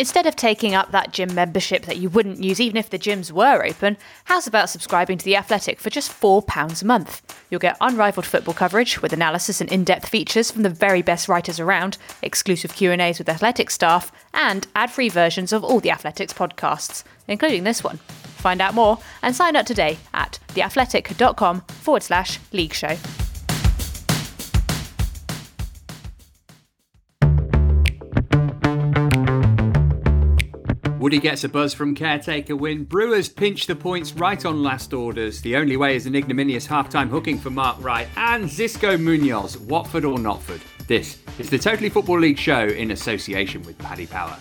Instead of taking up that gym membership that you wouldn't use even if the gyms were open, how's about subscribing to The Athletic for just £4 a month? You'll get unrivaled football coverage with analysis and in-depth features from the very best writers around, exclusive Q&As with Athletic staff, and ad-free versions of all The Athletic's podcasts, including this one. Find out more and sign up today at theathletic.com forward slash league show. Woody gets a buzz from caretaker win. Brewers pinch the points right on last orders. The only way is an ignominious halftime hooking for Mark Wright and Xisco Munoz, Watford or Notford. This is the Totally Football League show in association with Paddy Power.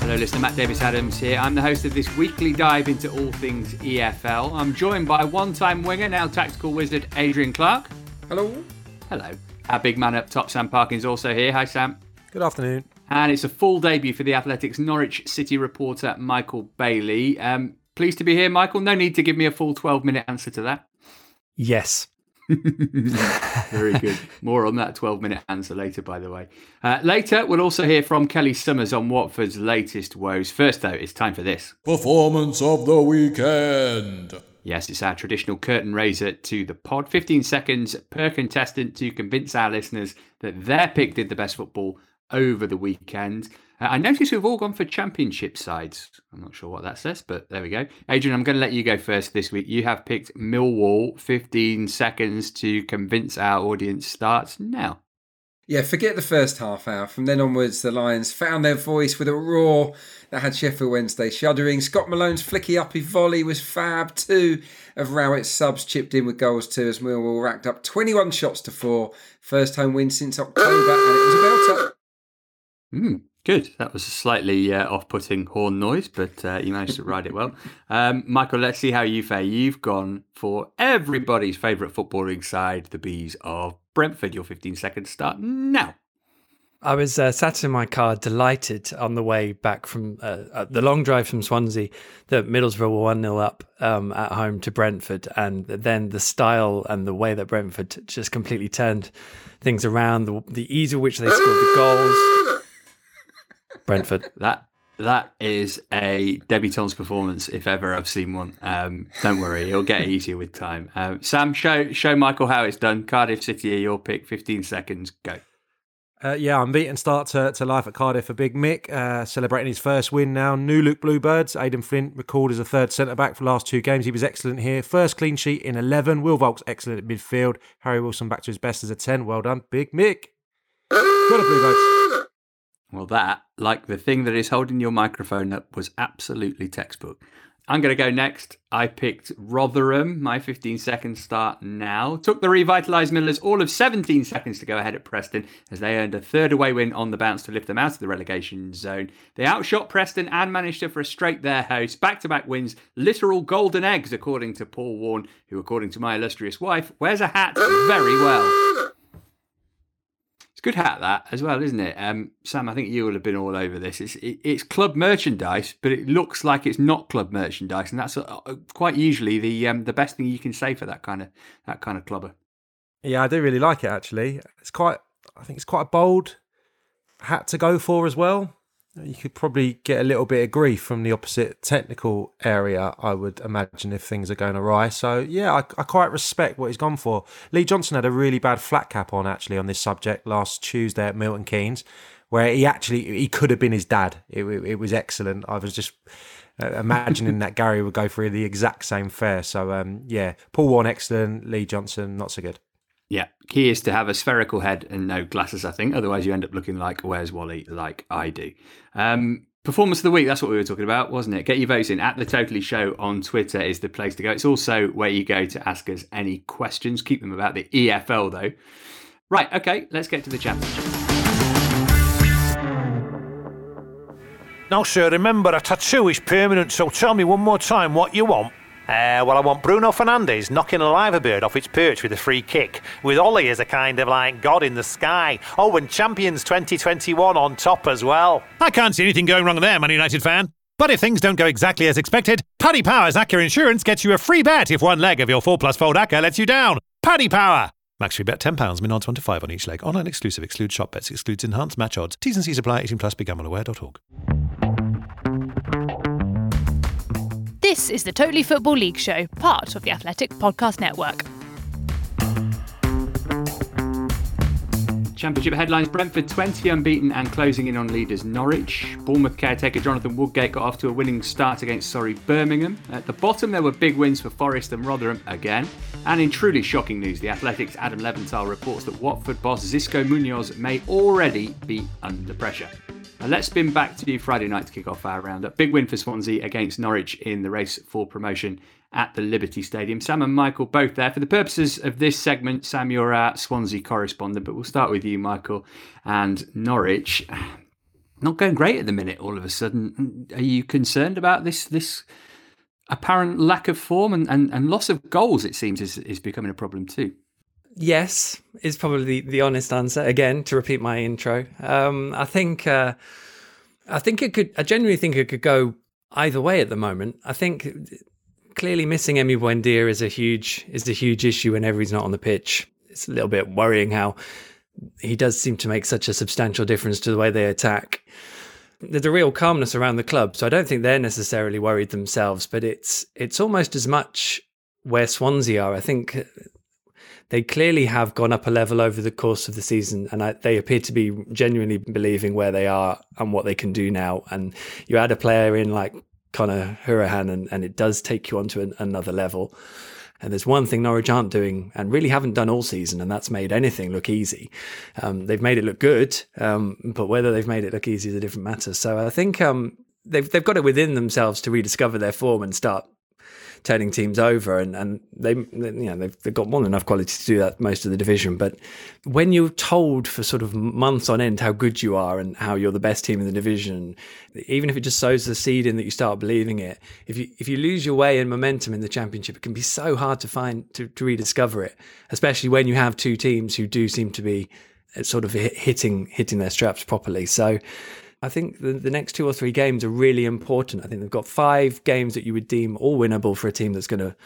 Hello, listener. Matt Davis Adams here. I'm the host of this weekly dive into all things EFL. I'm joined by one time winger, now tactical wizard, Adrian Clark. Hello. Hello. Our big man up top, Sam Parkins, also here. Hi, Sam. Good afternoon. And it's a full debut for the Athletics Norwich City reporter, Michael Bailey. Um, pleased to be here, Michael. No need to give me a full 12 minute answer to that. Yes. Very good. More on that 12 minute answer later, by the way. Uh, later, we'll also hear from Kelly Summers on Watford's latest woes. First, though, it's time for this Performance of the weekend. Yes, it's our traditional curtain raiser to the pod. 15 seconds per contestant to convince our listeners that their pick did the best football over the weekend. Uh, I notice we've all gone for championship sides. I'm not sure what that says, but there we go. Adrian, I'm going to let you go first this week. You have picked Millwall. 15 seconds to convince our audience starts now. Yeah, forget the first half hour. From then onwards, the Lions found their voice with a roar that had Sheffield Wednesday shuddering. Scott Malone's flicky uppy volley was fab. Two of Rowett's subs chipped in with goals too as Millwall racked up 21 shots to four. First home win since October, and it was a belter. Mm, good. That was a slightly uh, off-putting horn noise, but uh, you managed to ride it well. Um, Michael, let's see how you fare. You've gone for everybody's favourite footballing side, the Bees of Brentford. Your 15 seconds start now. I was uh, sat in my car, delighted on the way back from uh, uh, the long drive from Swansea that Middlesbrough were 1 0 up um, at home to Brentford. And then the style and the way that Brentford just completely turned things around, the, the ease with which they scored the goals. Brentford. That that is a debutante's performance if ever I've seen one. Um, don't worry, it'll get easier with time. Um, Sam, show show Michael how it's done. Cardiff City, your pick. Fifteen seconds, go. Uh, yeah, unbeaten start to, to life at Cardiff for Big Mick, uh, celebrating his first win now. New look Bluebirds. Aden Flint recalled as a third centre back for the last two games. He was excellent here. First clean sheet in 11. Will Vaulks's excellent at midfield. Harry Wilson back to his best as a 10. Well done, Big Mick. Got a Bluebirds. Well, that, like the thing that is holding your microphone up, was absolutely textbook. I'm going to go next. I picked Rotherham, my 15 second start now. Took the revitalised Millers all of 17 seconds to go ahead at Preston as they earned a third away win on the bounce to lift them out of the relegation zone. They outshot Preston and managed to frustrate their hosts. Back to back wins, literal golden eggs, according to Paul Warne, who, according to my illustrious wife, wears a hat very well. It's a good hat that as well, isn't it? Um, Sam, I think you will have been all over this. It's it, it's club merchandise, but it looks like it's not club merchandise, and that's uh, quite usually the um, the best thing you can say for that kind of that kind of clubber. Yeah, I do really like it actually. It's quite, I think it's quite a bold hat to go for as well. You could probably get a little bit of grief from the opposite technical area, I would imagine, if things are going awry. So, yeah, I, I quite respect what he's gone for. Lee Johnson had a really bad flat cap on, actually, on this subject last Tuesday at Milton Keynes, where he actually he could have been his dad. It, it, it was excellent. I was just uh, imagining that Gary would go through the exact same fare. So, um, yeah, Paul Warne, excellent. Lee Johnson, not so good. Yeah, key is to have a spherical head and no glasses, I think. Otherwise, you end up looking like Where's Wally, like I do. Um, performance of the week, that's what we were talking about, wasn't it? Get your votes in at the Totally Show on Twitter is the place to go. It's also where you go to ask us any questions. Keep them about the EFL, though. Right, okay, let's get to the championship. Now, sir, remember a tattoo is permanent, so tell me one more time what you want. Uh, well, I want Bruno Fernandes knocking a liver bird off its perch with a free kick, with Ollie as a kind of like god in the sky. Oh, and Champions 2021 on top as well. I can't see anything going wrong there, Man United fan. But if things don't go exactly as expected, Paddy Power's ACCA Insurance gets you a free bet if one leg of your 4 plus fold ACCA lets you down. Paddy Power! Max free bet £10, min odds 1 to 5 on each leg. Online exclusive, excludes shop bets, excludes enhanced match odds. T's and C's apply, 18 plus, begambleaware.org. This is the Totally Football League Show, part of the Athletic Podcast Network. Championship headlines Brentford 20 unbeaten and closing in on leaders Norwich. Bournemouth caretaker Jonathan Woodgate got off to a winning start against Sorry Birmingham. At the bottom, there were big wins for Forest and Rotherham again. And in truly shocking news, the Athletic's Adam Leventhal reports that Watford boss Xisco Munoz may already be under pressure. Now let's spin back to Friday night to kick off our roundup. Big win for Swansea against Norwich in the race for promotion at the Liberty Stadium. Sam and Michael both there. For the purposes of this segment, Sam, you're our Swansea correspondent, but we'll start with you, Michael, and Norwich. Not going great at the minute. All of a sudden, are you concerned about this? This apparent lack of form and, and, and loss of goals, it seems, is, is becoming a problem too. Yes, is probably the, the honest answer. Again, to repeat my intro, um, I think uh, I think it could. I genuinely think it could go either way at the moment. I think clearly missing Emi Buendia is a huge is a huge issue whenever he's not on the pitch. It's a little bit worrying how he does seem to make such a substantial difference to the way they attack. There's a real calmness around the club, so I don't think they're necessarily worried themselves. But it's it's almost as much where Swansea are. I think they clearly have gone up a level over the course of the season, and I, they appear to be genuinely believing where they are and what they can do now. And you add a player in like Conor Hourihane, and, and it does take you onto an, another level. And there's one thing Norwich aren't doing and really haven't done all season, and that's made anything look easy. Um, they've made it look good, um, but whether they've made it look easy is a different matter. So I think um, they've they've got it within themselves to rediscover their form and start turning teams over, and and they you know they've, they've got more than enough quality to do that most of the division. But when you're told for sort of months on end how good you are and how you're the best team in the division, even if it just sows the seed in that you start believing it, if you if you lose your way and momentum in the championship, it can be so hard to find to, to rediscover it, especially when you have two teams who do seem to be uh, sort of hitting hitting their straps properly. So I think the, the next two or three games are really important. I think they've got five games that you would deem all winnable for a team that's going to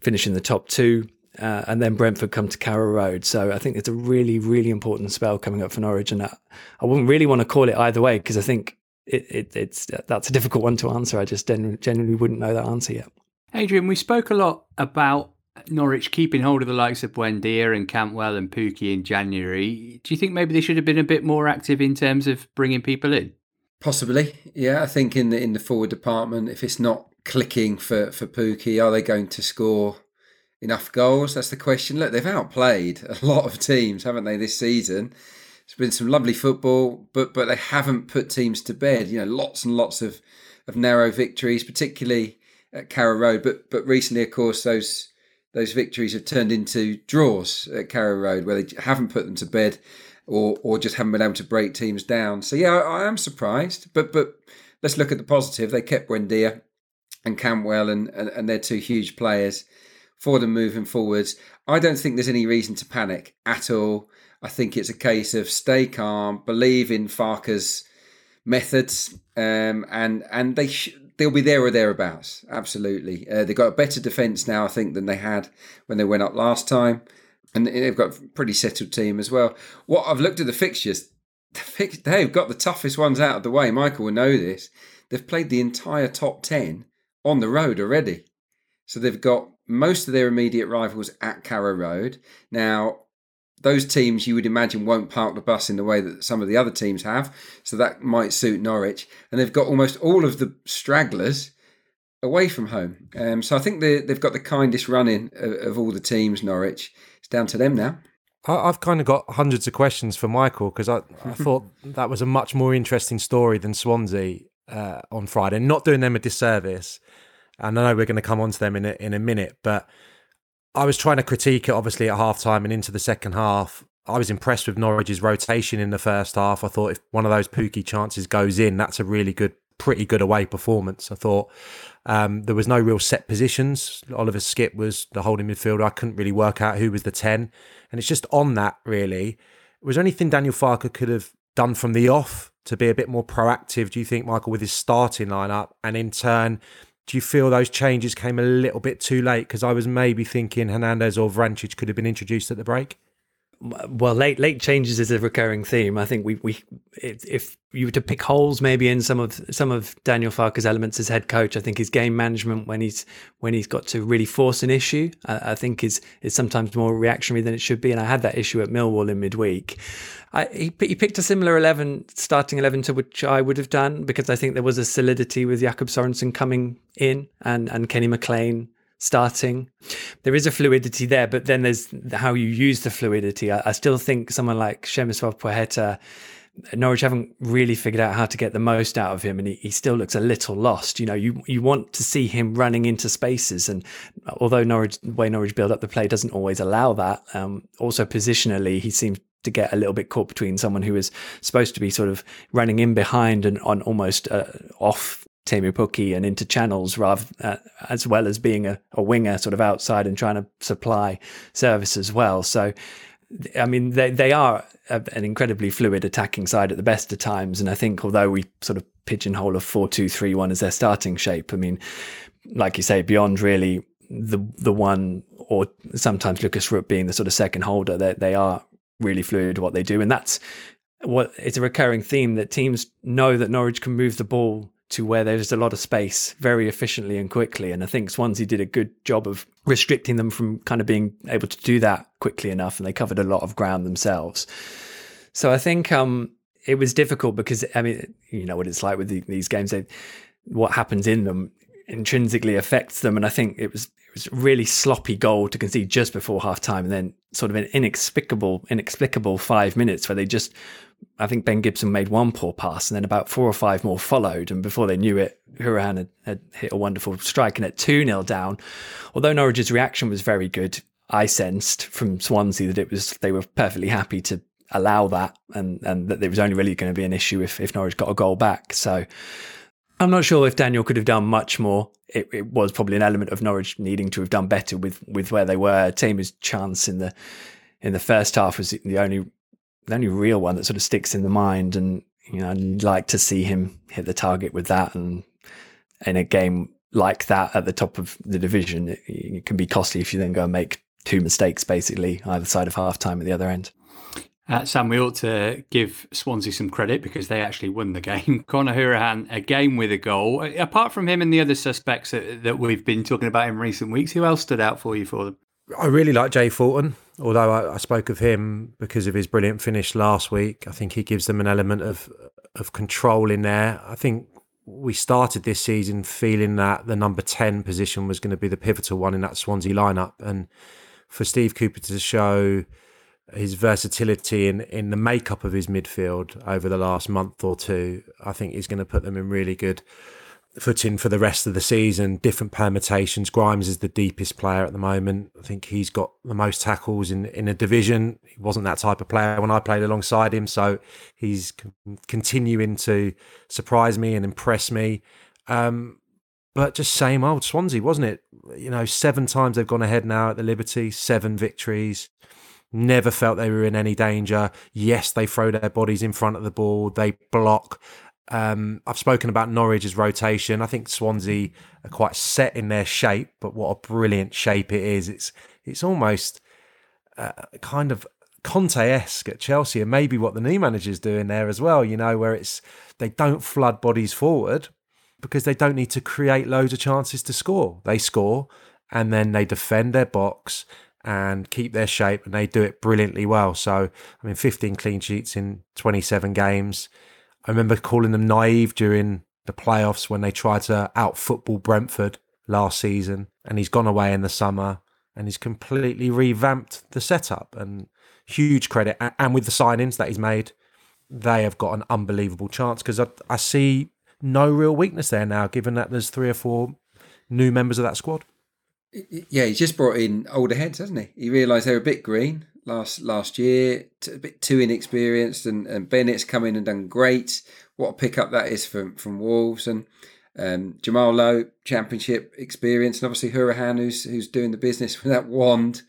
finish in the top two. Uh, and then Brentford come to Carrow Road. So I think it's a really, really important spell coming up for Norwich. And I, I wouldn't really want to call it either way because I think it, it, it's that's a difficult one to answer. I just genuinely wouldn't know that answer yet. Adrian, we spoke a lot about Norwich keeping hold of the likes of Buendia and Cantwell and Pukki in January. Do you think maybe they should have been a bit more active in terms of bringing people in? Possibly, yeah. I think in the in the forward department, if it's not clicking for for Pukki, are they going to score enough goals? That's the question. Look, they've outplayed a lot of teams, haven't they, this season? It's been some lovely football, but but they haven't put teams to bed. You know, lots and lots of of narrow victories, particularly at Carrow Road. But but recently, of course, those those victories have turned into draws at Carrow Road, where they haven't put them to bed, or or just haven't been able to break teams down. So yeah, I, I am surprised. But but let's look at the positive. They kept Buendia and Cantwell, and, and and they're two huge players for them moving forwards. I don't think there's any reason to panic at all. I think it's a case of stay calm, believe in Farke's methods, um, and and they sh- they'll be there or thereabouts. Absolutely, uh, they've got a better defence now, I think, than they had when they went up last time. and they've got a pretty settled team as well. What I've looked at the fixtures, they've got the toughest ones out of the way. Michael will know this. They've played the entire top 10 on the road already. So they've got most of their immediate rivals at Carrow Road. Now, those teams you would imagine won't park the bus in the way that some of the other teams have. So that might suit Norwich. And they've got almost all of the stragglers away from home. Um, so I think they, they've got the kindest running of, of all the teams, Norwich. It's down to them now. I've kind of got hundreds of questions for Michael because I, I thought that was a much more interesting story than Swansea uh, on Friday. Not doing them a disservice. And I know we're going to come on to them in a, in a minute, but I was trying to critique it obviously at half time and into the second half. I was impressed with Norwich's rotation in the first half. I thought if one of those Pukki chances goes in, that's a really good, pretty good away performance. I thought um, there was no real set positions. Oliver Skipp was the holding midfielder. I couldn't really work out who was the 10. And it's just on that, really. Was there anything Daniel Farke could have done from the off to be a bit more proactive, do you think, Michael, with his starting lineup? And in turn, do you feel those changes came a little bit too late? Because I was maybe thinking Hernandez or Vrancic could have been introduced at the break. Well, late late changes is a recurring theme. I think we we if you were to pick holes maybe in some of some of Daniel Farke's elements as head coach, I think his game management when he's when he's got to really force an issue, I, I think is is sometimes more reactionary than it should be. And I had that issue at Millwall in midweek. I, he, he picked a similar 11, starting 11 to which I would have done because I think there was a solidity with Jakob Sorensen coming in and, and Kenny McLean starting. There is a fluidity there, but then there's how you use the fluidity. I, I still think someone like Przemysław Płacheta, Norwich haven't really figured out how to get the most out of him, and he, he, still looks a little lost. You know, you you want to see him running into spaces, and although Norwich the way Norwich build up the play doesn't always allow that, um, also positionally he seems to get a little bit caught between someone who is supposed to be sort of running in behind and on almost uh, off Teemu Pukki and into channels rather uh, as well as being a, a winger sort of outside and trying to supply service as well. So, I mean, they they are a, an incredibly fluid attacking side at the best of times, and I think although we sort of pigeonhole a four two three one as their starting shape, I mean, like you say, beyond really the the one or sometimes Lukas Rupp being the sort of second holder, they they are really fluid what they do, and that's what it's a recurring theme that teams know that Norwich can move the ball to where there's a lot of space very efficiently and quickly. And I think Swansea did a good job of restricting them from kind of being able to do that quickly enough, and they covered a lot of ground themselves. So I think um, it was difficult because I mean, you know what it's like with the, these games. They, what happens in them intrinsically affects them, and I think it was was really sloppy goal to concede just before half time and then sort of an inexplicable inexplicable five minutes where they just I think Ben Gibson made one poor pass and then about four or five more followed. And before they knew it, Hourihane had, had hit a wonderful strike and at 2 0 down. Although Norwich's reaction was very good, I sensed from Swansea that it was they were perfectly happy to allow that and, and that there was only really going to be an issue if, if Norwich got a goal back. So I'm not sure if Daniel could have done much more. It, it, was probably an element of Norwich needing to have done better with with where they were. Teemu's chance in the in the first half was the only the only real one that sort of sticks in the mind, and you know I'd like to see him hit the target with that. And in a game like that at the top of the division, it, it can be costly if you then go and make two mistakes basically either side of half time at the other end. Uh, Sam, we ought to give Swansea some credit because they actually won the game. Conor a game with a goal. Apart from him and the other suspects that, that, we've been talking about in recent weeks, who else stood out for you for them? I really like Jay Fulton, although I, I spoke of him because of his brilliant finish last week. I think he gives them an element of of control in there. I think we started this season feeling that the number 10 position was going to be the pivotal one in that Swansea lineup. And for Steve Cooper to show his versatility in, in the makeup of his midfield over the last month or two, I think he's going to put them in really good footing for the rest of the season. Different permutations. Grimes is the deepest player at the moment. I think he's got the most tackles in in a division. He wasn't that type of player when I played alongside him, so he's continuing to surprise me and impress me. Um, but just same old Swansea, wasn't it? You know, seven times they've gone ahead now at the Liberty, seven victories never felt they were in any danger. Yes, they throw their bodies in front of the ball, they block. Um, I've spoken about Norwich's rotation. I think Swansea are quite set in their shape, but what a brilliant shape it is! It's it's almost uh, kind of Conte-esque at Chelsea, and maybe what the new manager's doing there as well. You know, where it's they don't flood bodies forward because they don't need to create loads of chances to score. They score and then they defend their box and keep their shape, and they do it brilliantly well. So, I mean, 15 clean sheets in 27 games. I remember calling them naive during the playoffs when they tried to out football Brentford last season, and he's gone away in the summer and he's completely revamped the setup. And huge credit, and with the signings that he's made, they have got an unbelievable chance because I, I see no real weakness there now, given that there's three or four new members of that squad. Yeah, he's just brought in older heads, hasn't he? He realised they're a bit green last last year, a bit too inexperienced, and, and Bennett's come in and done great. What a pickup that is from from Wolves and um, Jamal Lowe, Championship experience, and obviously Hourihane, who's who's doing the business with that wand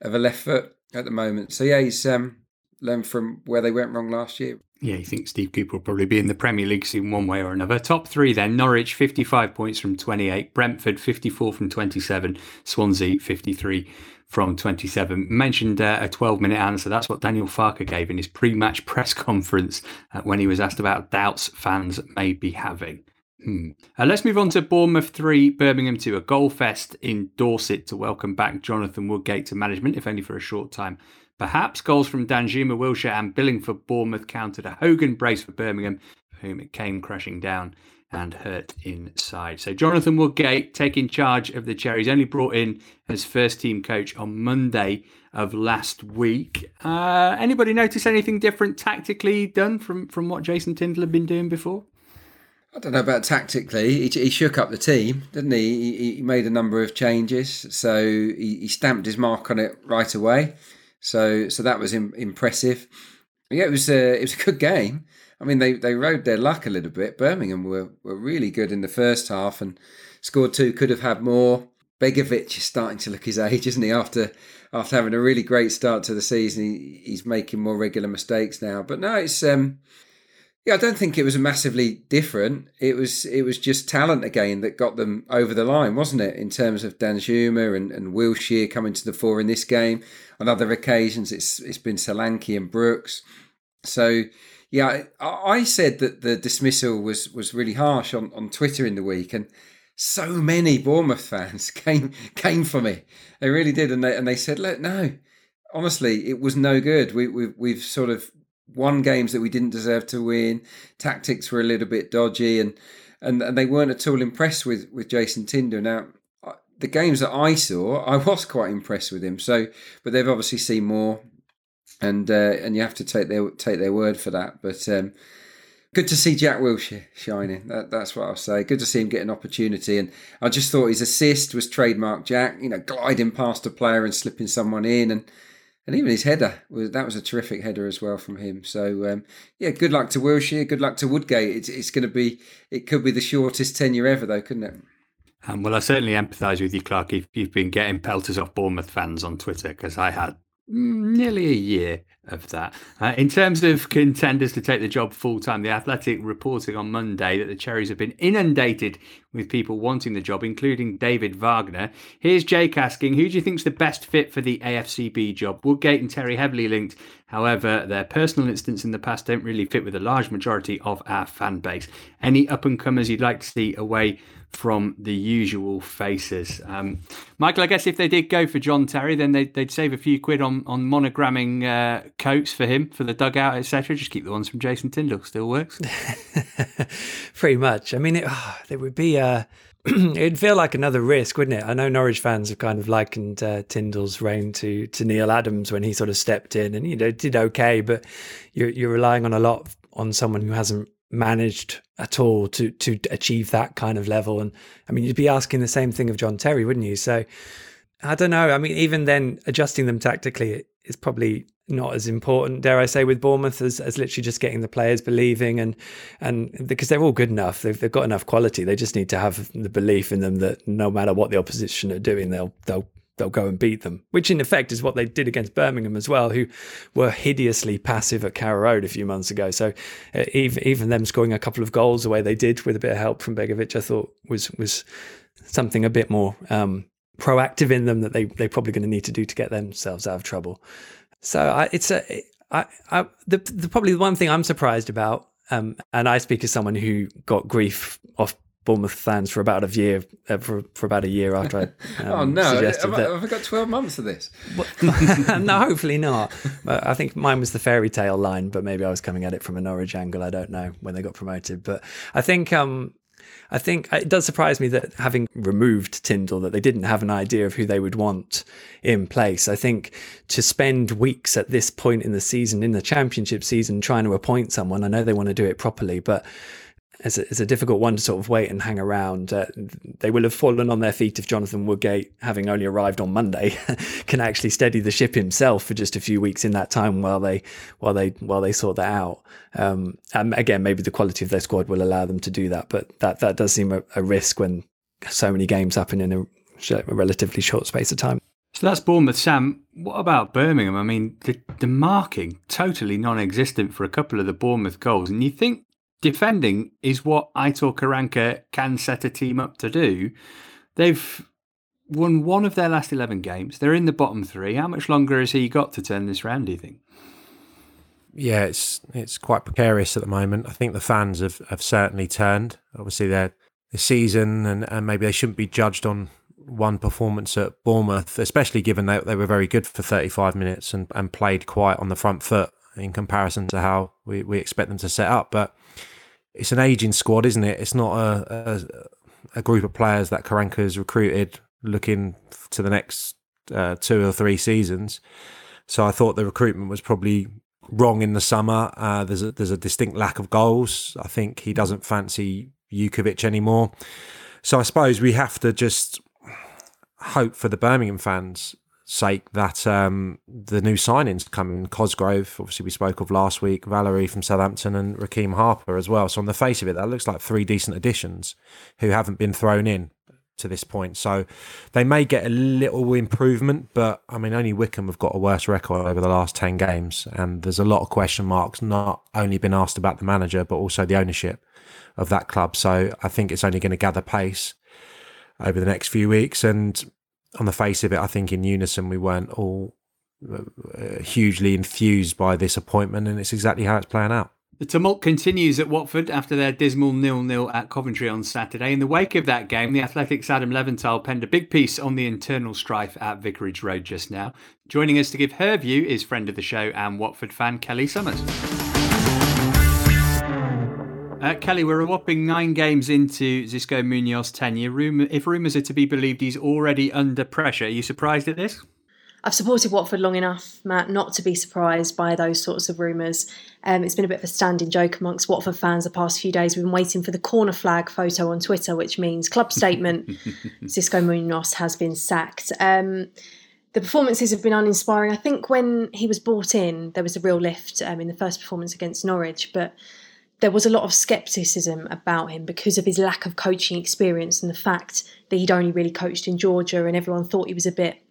of a left foot at the moment. So yeah, he's um, learned from where they went wrong last year. Yeah, you think Steve Cooper will probably be in the Premier League soon, one way or another. Top three then Norwich, 55 points from 28, Brentford, 54 from 27, Swansea, 53 from 27. Mentioned uh, a 12 minute answer. That's what Daniel Farke gave in his pre match press conference uh, when he was asked about doubts fans may be having. Hmm. Uh, let's move on to Bournemouth 3, Birmingham 2, a goal fest in Dorset to welcome back Jonathan Woodgate to management, if only for a short time. Perhaps goals from Danjuma, Wilshere, and Billing for Bournemouth countered a Hogan brace for Birmingham, whom it came crashing down and hurt inside. So Jonathan Woodgate taking charge of the Cherries, only brought in as first team coach on Monday of last week. Uh, anybody notice anything different tactically done from from what Jason Tindall had been doing before? I don't know about tactically. He, he shook up the team, didn't he? he? He made a number of changes, so he, he stamped his mark on it right away. So so that was Im- impressive. Yeah, it was a it was a good game. I mean, they, they rode their luck a little bit. Birmingham were, were really good in the first half and scored two. Could have had more. Begovic is starting to look his age, isn't he? After after having a really great start to the season, he, he's making more regular mistakes now. But no, it's um, yeah, I don't think it was massively different. It was it was just talent again that got them over the line, wasn't it? In terms of Danjuma and, and Wilshere coming to the fore in this game. On other occasions, it's it's been Solanke and Brooks. So yeah, I, said that the dismissal was was really harsh on, on Twitter in the week, and so many Bournemouth fans came came for me. They really did, and they and they said, "Look, no, honestly, it was no good. We we we've sort of won games that we didn't deserve to win. Tactics were a little bit dodgy, and and, and they weren't at all impressed with with Jason Tindall. Now, the games that I saw, I was quite impressed with him. So, but they've obviously seen more, and uh, and you have to take their take their word for that. But um, good to see Jack Wilshere shining. That, that's what I'll say. Good to see him get an opportunity. And I just thought his assist was trademark Jack. You know, gliding past a player and slipping someone in, and and even his header was that was a terrific header as well from him. So um, yeah, good luck to Wilshere. Good luck to Woodgate. It's it's going to be it could be the shortest tenure ever though, couldn't it? Um, well, I certainly empathise with you, Clark. If you've been getting pelters off Bournemouth fans on Twitter, because I had nearly a year of that. Uh, in terms of contenders to take the job full time, the Athletic reporting on Monday that the Cherries have been inundated with people wanting the job, including David Wagner. Here's Jake asking, who do you think's the best fit for the AFCB job? Woodgate and Terry heavily linked. However, their personal instance in the past don't really fit with a large majority of our fan base. Any up and comers you'd like to see away from the usual faces. Um, Michael, I guess if they did go for John Terry, then they'd, they'd save a few quid on on monogramming uh, coats for him for the dugout, etc. Just keep the ones from Jason Tindall. Still works. Pretty much. I mean, it, oh, it would be. Uh, it'd feel like another risk, wouldn't it? I know Norwich fans have kind of likened uh, Tindall's reign to to Neil Adams when he sort of stepped in and you know did okay, but you're you're relying on a lot on someone who hasn't managed at all to to achieve that kind of level. And I mean, you'd be asking the same thing of John Terry, wouldn't you? So I don't know. I mean, even then, adjusting them tactically is probably not as important, dare I say, with Bournemouth as, as literally just getting the players believing and and because they're all good enough, they've, they've got enough quality. They just need to have the belief in them that no matter what the opposition are doing, they'll they'll they'll go and beat them, which in effect is what they did against Birmingham as well, who were hideously passive at Carrow Road a few months ago. So uh, even, even them scoring a couple of goals the way they did with a bit of help from Begovic, I thought was was something a bit more um, proactive in them that they they're probably going to need to do to get themselves out of trouble. So I, it's a I, I the, the probably the one thing I'm surprised about, um, and I speak as someone who got grief off Bournemouth fans for about a year uh, for, for about a year after I oh, um, oh no suggested have, that. I, have I got 12 months of this no, hopefully not. But I think mine was the fairy tale line, but maybe I was coming at it from a Norwich angle. I don't know when they got promoted, but I think um, I think it does surprise me that having removed Tindall, that they didn't have an idea of who they would want in place. I think to spend weeks at this point in the season, in the championship season, trying to appoint someone, I know they want to do it properly, but it's a, it's a difficult one to sort of wait and hang around. Uh, they will have fallen on their feet if Jonathan Woodgate, having only arrived on Monday, can actually steady the ship himself for just a few weeks in that time while they while they while they sort that out. Um, and again, maybe the quality of their squad will allow them to do that, but that that does seem a, a risk when so many games happen in a, a relatively short space of time. So that's Bournemouth. Sam, what about Birmingham? I mean, the, the marking totally non-existent for a couple of the Bournemouth goals, and you think defending is what Aitor Karanka can set a team up to do. They've won one of their last 11 games. They're in the bottom three. How much longer has he got to turn this round, do you think? Yeah, it's it's quite precarious at the moment. I think the fans have, have certainly turned. Obviously, their the season and, and maybe they shouldn't be judged on one performance at Bournemouth, especially given that they were very good for 35 minutes and, and played quite on the front foot in comparison to how we, we expect them to set up. But it's an aging squad, isn't it? It's not a, a, a group of players that Karanka has recruited looking to the next uh, two or three seasons. So I thought the recruitment was probably wrong in the summer. Uh, there's a, there's a distinct lack of goals. I think he doesn't fancy Jutkiewicz anymore. So I suppose we have to just hope for the Birmingham fans sake that um, the new signings coming Cosgrove, obviously we spoke of last week, Valery from Southampton and Rekeem Harper as well. So on the face of it, that looks like three decent additions who haven't been thrown in to this point. So they may get a little improvement, but I mean, only Wycombe have got a worse record over the last 10 games. And there's a lot of question marks, not only been asked about the manager, but also the ownership of that club. So I think it's only going to gather pace over the next few weeks. And on the face of it, I think in unison we weren't all uh, hugely enthused by this appointment, and it's exactly how it's playing out. The tumult continues at Watford after their dismal nil-nil at Coventry on Saturday. In the wake of that game, the Athletic's Adam Leventhal penned a big piece on the internal strife at Vicarage Road just now. Joining us to give her view is friend of the show and Watford fan Kelly Summers. Uh, Kelly, we're a whopping nine games into Xisco Munoz's tenure. Rumour, if rumours are to be believed, he's already under pressure. Are you surprised at this? I've supported Watford long enough, Matt, not to be surprised by those sorts of rumours. Um, it's been a bit of a standing joke amongst Watford fans the past few days. We've been waiting for the corner flag photo on Twitter, which means club statement Xisco Munoz has been sacked. Um, the performances have been uninspiring. I think when he was brought in, there was a real lift um, in the first performance against Norwich, but there was a lot of skepticism about him because of his lack of coaching experience and the fact that he'd only really coached in Georgia and everyone thought he was a bit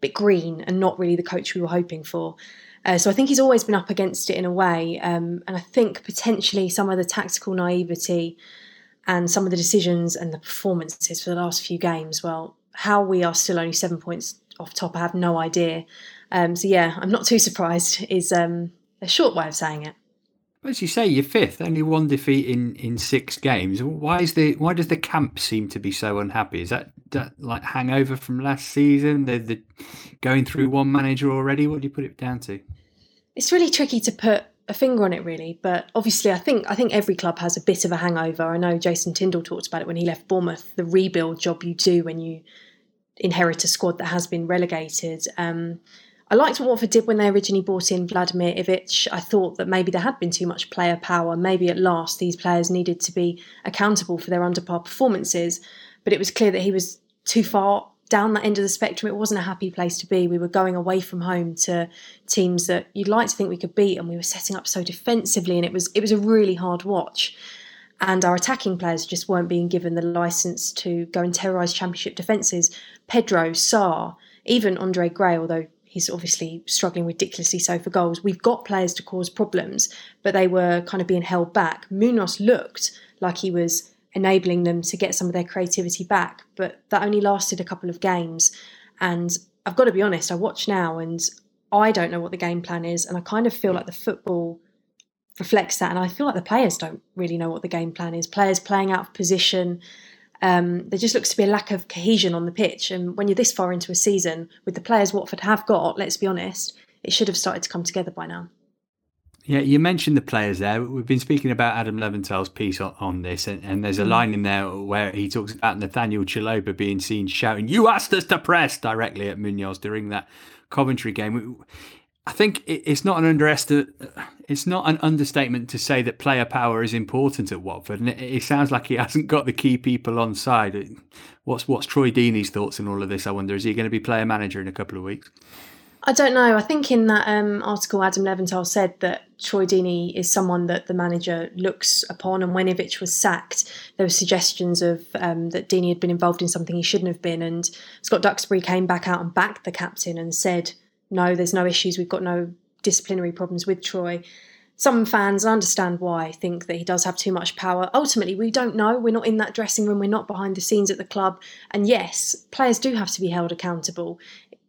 bit green and not really the coach we were hoping for. Uh, so I think he's always been up against it in a way, um, and I think potentially some of the tactical naivety and some of the decisions and the performances for the last few games. Well, how we are still only seven points off top, I have no idea. Um, so yeah, I'm not too surprised. Is um, a short way of saying it. As you say, you're fifth, only one defeat in, in six games. Why is the why does the camp seem to be so unhappy? Is that, that like hangover from last season? They're, they're going through one manager already. What do you put it down to? It's really tricky to put a finger on it, really. But obviously, I think I think every club has a bit of a hangover. I know Jason Tindall talked about it when he left Bournemouth. The rebuild job you do when you inherit a squad that has been relegated. Um, I liked what Watford did when they originally brought in Vladimir Ivic. I thought that maybe there had been too much player power. Maybe at last these players needed to be accountable for their underpar performances. But it was clear that he was too far down that end of the spectrum. It wasn't a happy place to be. We were going away from home to teams that you'd like to think we could beat, and we were setting up so defensively, and it was it was a really hard watch. And our attacking players just weren't being given the license to go and terrorise championship defences. Pedro, Sarr, even Andre Gray, although he's obviously struggling ridiculously so for goals. We've got players to cause problems, but they were kind of being held back. Munoz looked like he was enabling them to get some of their creativity back. But that only lasted a couple of games. And I've got to be honest, I watch now and I don't know what the game plan is. And I kind of feel like the football reflects that. And I feel like the players don't really know what the game plan is. Players playing out of position. Um, there just looks to be a lack of cohesion on the pitch. And when you're this far into a season, with the players Watford have got, let's be honest, it should have started to come together by now. Yeah, you mentioned the players there. We've been speaking about Adam Leventhal's piece on, on this, and, and, there's a mm. line in there where he talks about Nathaniel Chalobah being seen shouting, You asked us to press directly at Munoz during that Coventry game. I think it's not an underestimate. It's not an understatement to say that player power is important at Watford, and it, sounds like he hasn't got the key people on side. What's what's Troy Deeney's thoughts on all of this? I wonder. Is he going to be player manager in a couple of weeks? I don't know. I think in that um, article, Adam Leventhal said that Troy Deeney is someone that the manager looks upon. And when Ivic was sacked, there were suggestions of um, that Deeney had been involved in something he shouldn't have been. And Scott Duxbury came back out and backed the captain and said, "No, there's no issues. We've got no disciplinary problems with Troy." Some fans, I understand why, think that he does have too much power. Ultimately, we don't know. We're not in that dressing room. We're not behind the scenes at the club. And yes, players do have to be held accountable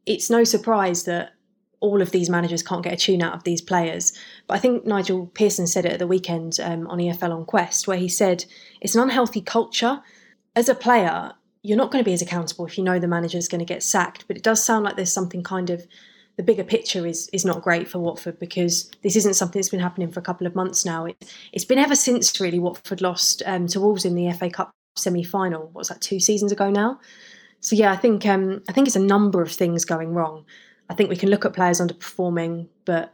it's no surprise that all of these managers can't get a tune out of these players. But I think Nigel Pearson said it at the weekend um, on EFL on Quest, where he said it's an unhealthy culture. As a player, you're not going to be as accountable if you know the manager is going to get sacked. But it does sound like there's something kind of the bigger picture is is not great for Watford because this isn't something that's been happening for a couple of months now. It, has been ever since really Watford lost um, to Wolves in the FA Cup semi final. What was that two seasons ago now? So yeah, I think um, I think it's a number of things going wrong. I think we can look at players underperforming, but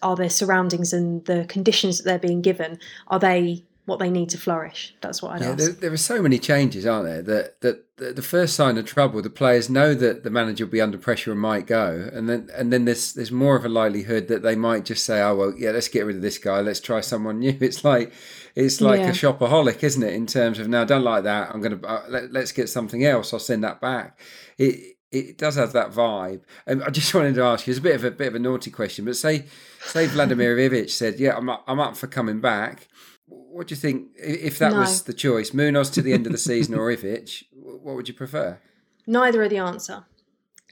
are their surroundings and the conditions that they're being given are they what they need to flourish? That's what I'd yeah, ask. There, there, are so many changes, aren't there? That, that that the first sign of trouble, the players know that the manager will be under pressure and might go, and then and then there's there's more of a likelihood that they might just say, "Oh well, yeah, let's get rid of this guy. Let's try someone new." It's like it's like yeah. a shopaholic, isn't it? In terms of now, don't like that. I'm gonna uh, let, let's get something else. I'll send that back. It it does have that vibe. Um, I just wanted to ask you, it's a bit of a bit of a naughty question, but say say Vladimir Ivic said, "Yeah, I'm up, I'm up for coming back." What do you think if that no. was the choice, Munoz to the end of the season or Ivic? What would you prefer? Neither are the answer.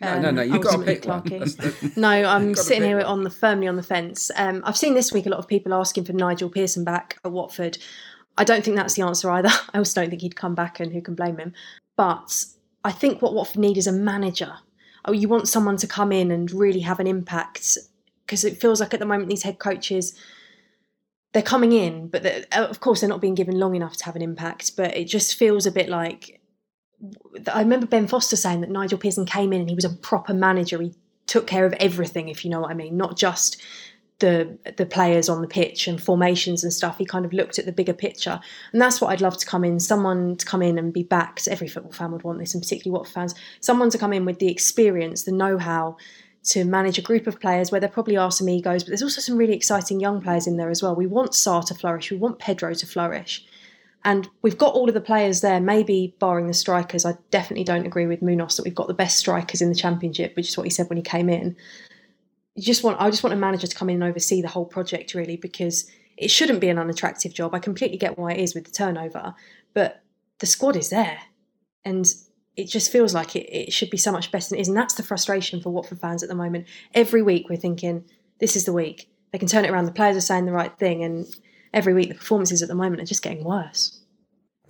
No, um, no, no. You've got to pick one. no, I'm sitting here one. on the firmly on the fence. Um, I've seen this week a lot of people asking for Nigel Pearson back at Watford. I don't think that's the answer either. I also don't think he'd come back, and who can blame him? But I think what Watford need is a manager. Oh, you want someone to come in and really have an impact because it feels like at the moment these head coaches they're coming in, but of course they're not being given long enough to have an impact. But it just feels a bit like I remember Ben Foster saying that Nigel Pearson came in and he was a proper manager. He took care of everything, if you know what I mean, not just the the players on the pitch and formations and stuff. He kind of looked at the bigger picture, and that's what I'd love to come in. Someone to come in and be backed. Every football fan would want this, and particularly what fans. Someone to come in with the experience, the know-how to manage a group of players where there probably are some egos, but there's also some really exciting young players in there as well. We want Sarr to flourish. We want Pedro to flourish. And we've got all of the players there, maybe barring the strikers. I definitely don't agree with Munoz that we've got the best strikers in the championship, which is what he said when he came in. You just want I just want a manager to come in and oversee the whole project really, because it shouldn't be an unattractive job. I completely get why it is with the turnover, but the squad is there. And it just feels like it, it should be so much better than it is. And that's the frustration for Watford fans at the moment. Every week we're thinking, this is the week. They can turn it around. The players are saying the right thing. And every week the performances at the moment are just getting worse.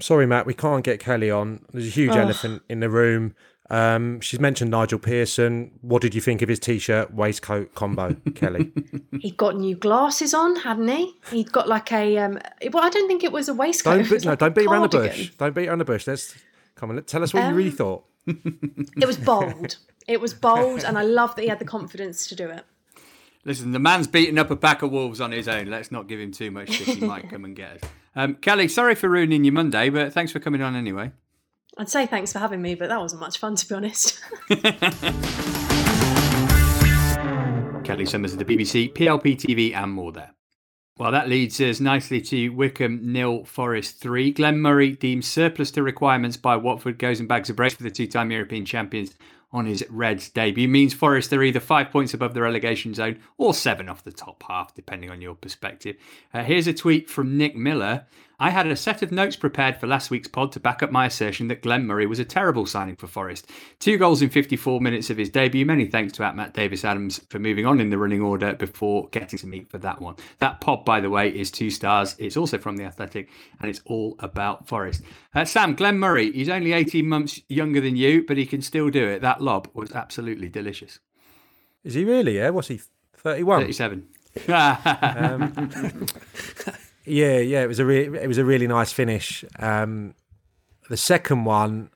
Sorry, Matt, we can't get Kelly on. There's a huge oh. elephant in the room. Um, she's mentioned Nigel Pearson. What did you think of his t-shirt waistcoat combo, Kelly? He'd got new glasses on, hadn't he? He'd got like a um, well, I don't think it was a waistcoat. Don't, no, like don't beat around the bush. Don't beat around the bush. Let's come on. Tell us what um, you really um, thought. it was bold. It was bold, and I love that he had the confidence to do it. Listen, the man's beating up a pack of wolves on his own. Let's not give him too much shit. He might come and get us. Um, Kelly, sorry for ruining your Monday, but thanks for coming on anyway. I'd say thanks for having me, but that wasn't much fun, to be honest. Kelly Summers of the BBC, PLP TV, and more there. Well, that leads us nicely to Wycombe nil, Forest three. Glenn Murray deemed surplus to requirements by Watford goes and bags a brace for the two-time European champions on his Reds debut means Forest are either five points above the relegation zone or seven off the top half, depending on your perspective. Uh, here's a tweet from Nick Miller. I had a set of notes prepared for last week's pod to back up my assertion that Glenn Murray was a terrible signing for Forest. Two goals in 54 minutes of his debut. Many thanks to at Matt Davis Adams for moving on in the running order before getting to meet for that one. That pod, by the way, is two stars. It's also from The Athletic and it's all about Forest. Uh, Sam, Glenn Murray, he's only 18 months younger than you, but he can still do it. That lob was absolutely delicious. Is he really? Yeah. What's he? Thirty-one. Thirty-seven. um, yeah, yeah. It was a re- it was a really nice finish. Um, the second one,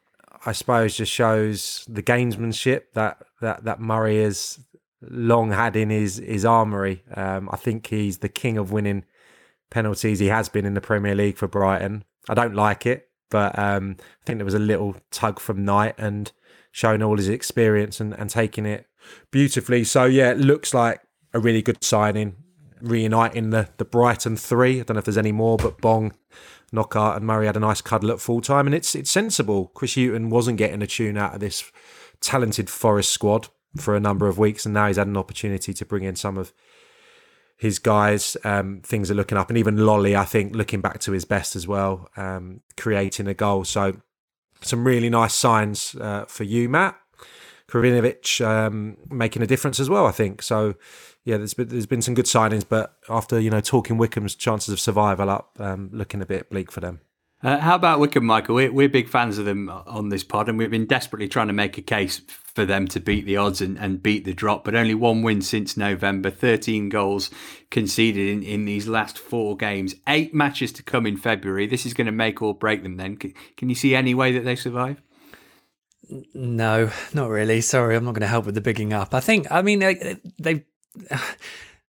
I suppose, just shows the gamesmanship that that that Murray has long had in his his armory. Um, I think he's the king of winning penalties. He has been in the Premier League for Brighton. I don't like it, but um, I think there was a little tug from Knight and showing all his experience and, and taking it beautifully. So yeah, it looks like a really good signing, reuniting the the Brighton three. I don't know if there's any more, but Bong, Knockaert, and Murray had a nice cuddle at full time, and it's it's sensible. Chris Hughton wasn't getting a tune out of this talented Forest squad for a number of weeks, and now he's had an opportunity to bring in some of his guys. Um, things are looking up, and even Lolley, I think, looking back to his best as well, um, creating a goal. So some really nice signs uh, for you, Matt. Krovinovic um, making a difference as well, I think. So, yeah, there's been, there's been some good signings, but after you know talking Wycombe's chances of survival up, um, looking a bit bleak for them. Uh, how about Wickham, Michael? We're, we're big fans of them on this pod, and we've been desperately trying to make a case for them to beat the odds and, and beat the drop, but only one win since November, 13 goals conceded in, in these last four games, eight matches to come in February. This is going to make or break them then. Can, can you see any way that they survive? No, not really. Sorry, I'm not going to help with the bigging up. I think, I mean, they've.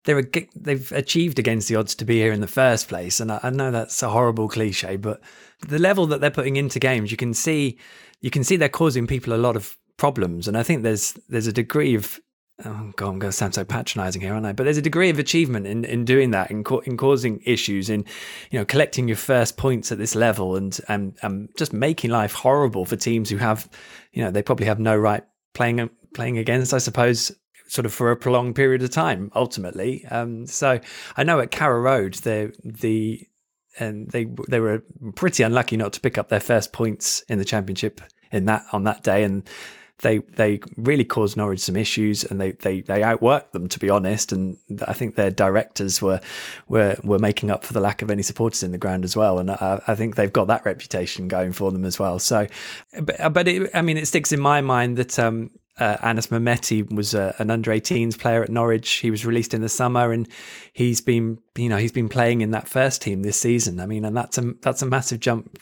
They're, they've achieved against the odds to be here in the first place, and I, I know that's a horrible cliche, but the level that they're putting into games, you can see, you can see they're causing people a lot of problems, and I think there's there's a degree of oh god, I'm going to sound so patronising here, aren't I? But there's a degree of achievement in, in doing that, in, in causing issues, in you know collecting your first points at this level, and and and just making life horrible for teams who have, you know, they probably have no right playing playing against, I suppose, sort of for a prolonged period of time. Ultimately, um, so I know at Carrow Road, the the and they they were pretty unlucky not to pick up their first points in the championship in that on that day, and they they really caused Norwich some issues, and they they they outworked them to be honest. And I think their directors were were were making up for the lack of any supporters in the ground as well. And I, I think they've got that reputation going for them as well. So, but, but it, I mean, it sticks in my mind that um, uh, Anis Mehmeti was uh, an under 18s player at Norwich. He was released in the summer, and he's been, you know, he's been playing in that first team this season. I mean, and that's a that's a massive jump,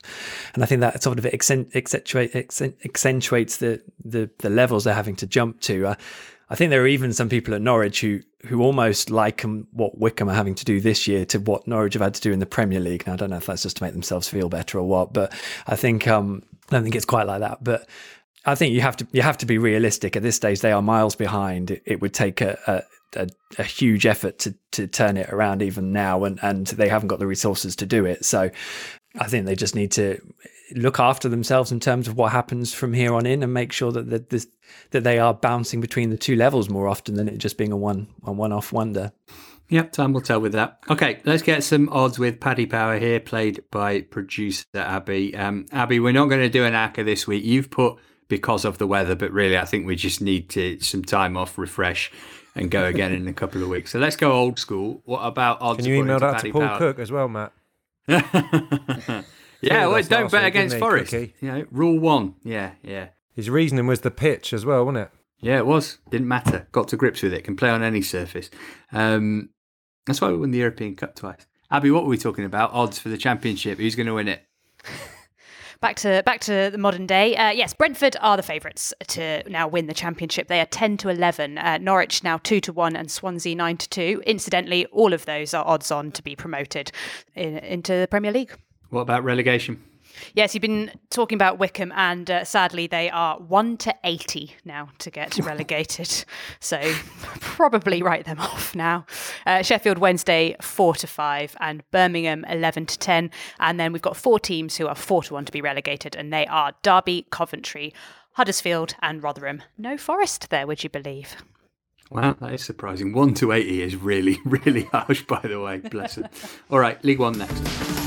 and I think that sort of accentuate, accentuates the, the the levels they're having to jump to. Uh, I think there are even some people at Norwich who who almost liken what Wycombe are having to do this year to what Norwich have had to do in the Premier League. Now, I don't know if that's just to make themselves feel better or what, but I think um, I don't think it's quite like that. But I think you have to you have to be realistic. At this stage, they are miles behind. It, would take a, a, a, a, huge effort to to turn it around even now, and and they haven't got the resources to do it. So, I think they just need to look after themselves in terms of what happens from here on in, and make sure that that this, that they are bouncing between the two levels more often than it just being a one a one off wonder. Yep, time will tell with that. Okay, let's get some odds with Paddy Power here, played by producer Abby. Um, Abby, we're not going to do an ACCA this week. You've put because of the weather, but really, I think we just need to some time off, refresh, and go again in a couple of weeks. So let's go old school. What about odds? Can you email that to Paul Power? Cook as well, Matt? yeah, well, don't bet against Forest. You know, rule one. Yeah, yeah. His reasoning was the pitch as well, wasn't it? Yeah, it was. Didn't matter. Got to grips with it. Can play on any surface. Um, that's why we won the European Cup twice. Abby, what were we talking about? Odds for the championship. Who's going to win it? Back to back to the modern day. Uh, yes, Brentford are the favourites to now win the championship. They are ten to eleven. Uh, Norwich now two to one, and Swansea nine to two. Incidentally, all of those are odds on to be promoted in, into the Premier League. What about relegation? Yes, you've been talking about Wycombe, and uh, sadly, they are 1 to 80 now to get relegated. so probably write them off now. Uh, Sheffield Wednesday 4 to 5, and Birmingham 11 to 10. And then we've got four teams who are 4 to 1 to be relegated, and they are Derby, Coventry, Huddersfield, and Rotherham. No Forest there, would you believe? Wow, that is surprising. 1 to 80 is really, really harsh, by the way. Bless it. All right, League One next.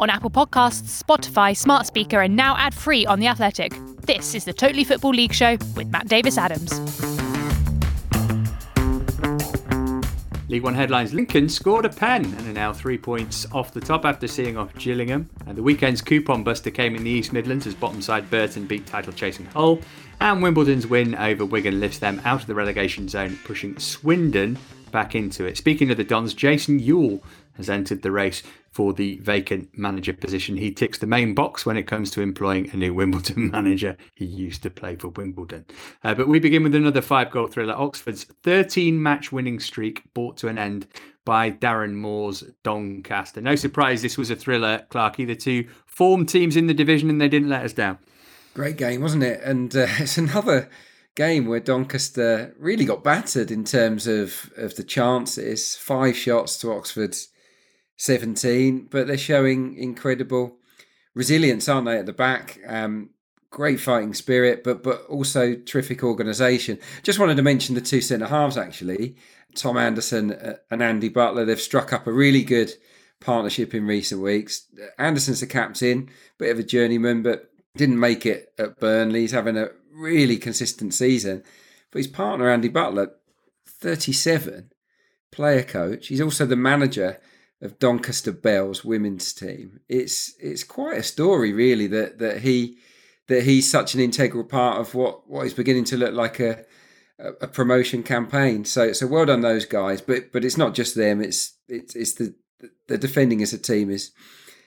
On Apple Podcasts, Spotify, Smart Speaker, and now ad free on The Athletic. This is the Totally Football League show with Matt Davis Adams. League One headlines Lincoln scored a pen and are now three points off the top after seeing off Gillingham. And the weekend's coupon buster came in the East Midlands as bottom side Burton beat title chasing Hull. And Wimbledon's win over Wigan lifts them out of the relegation zone, pushing Swindon back into it. Speaking of the Dons, Jason Euell has entered the race for the vacant manager position. He ticks the main box when it comes to employing a new Wimbledon manager. He used to play for Wimbledon. Uh, but we begin with another five goal thriller. Oxford's 13 match winning streak brought to an end by Darren Moore's Doncaster. No surprise this was a thriller, Clarky. The two formed teams in the division and they didn't let us down. Great game, wasn't it? And uh, it's another game where Doncaster really got battered in terms of, of the chances. Five shots to Oxford's 17, but they're showing incredible resilience, aren't they, at the back? Um, great fighting spirit, but but also terrific organisation. Just wanted to mention the two centre halves actually, Tom Anderson and Andy Butler. They've struck up a really good partnership in recent weeks. Anderson's the captain, bit of a journeyman, but didn't make it at Burnley. He's having a really consistent season. But his partner Andy Butler, 37, player coach. He's also the manager of Doncaster Belles women's team. It's it's quite a story, really, that that he that he's such an integral part of what what is beginning to look like a a promotion campaign. So so well done those guys. But but it's not just them. It's it's it's the the defending as a team is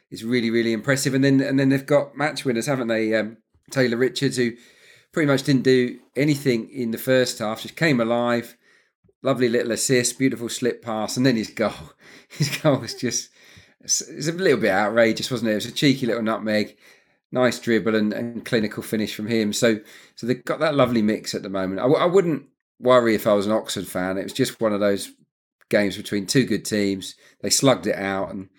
is really really impressive. And then and then they've got match winners, haven't they? Um, Taylor Richards, who pretty much didn't do anything in the first half, just came alive lovely little assist, beautiful slip pass, and then his goal. His goal was just it's a little bit outrageous, wasn't it? It was a cheeky little nutmeg, nice dribble and, and clinical finish from him. So so they've got that lovely mix at the moment. I, I wouldn't worry if I was an Oxford fan. It was just one of those games between two good teams. They slugged it out and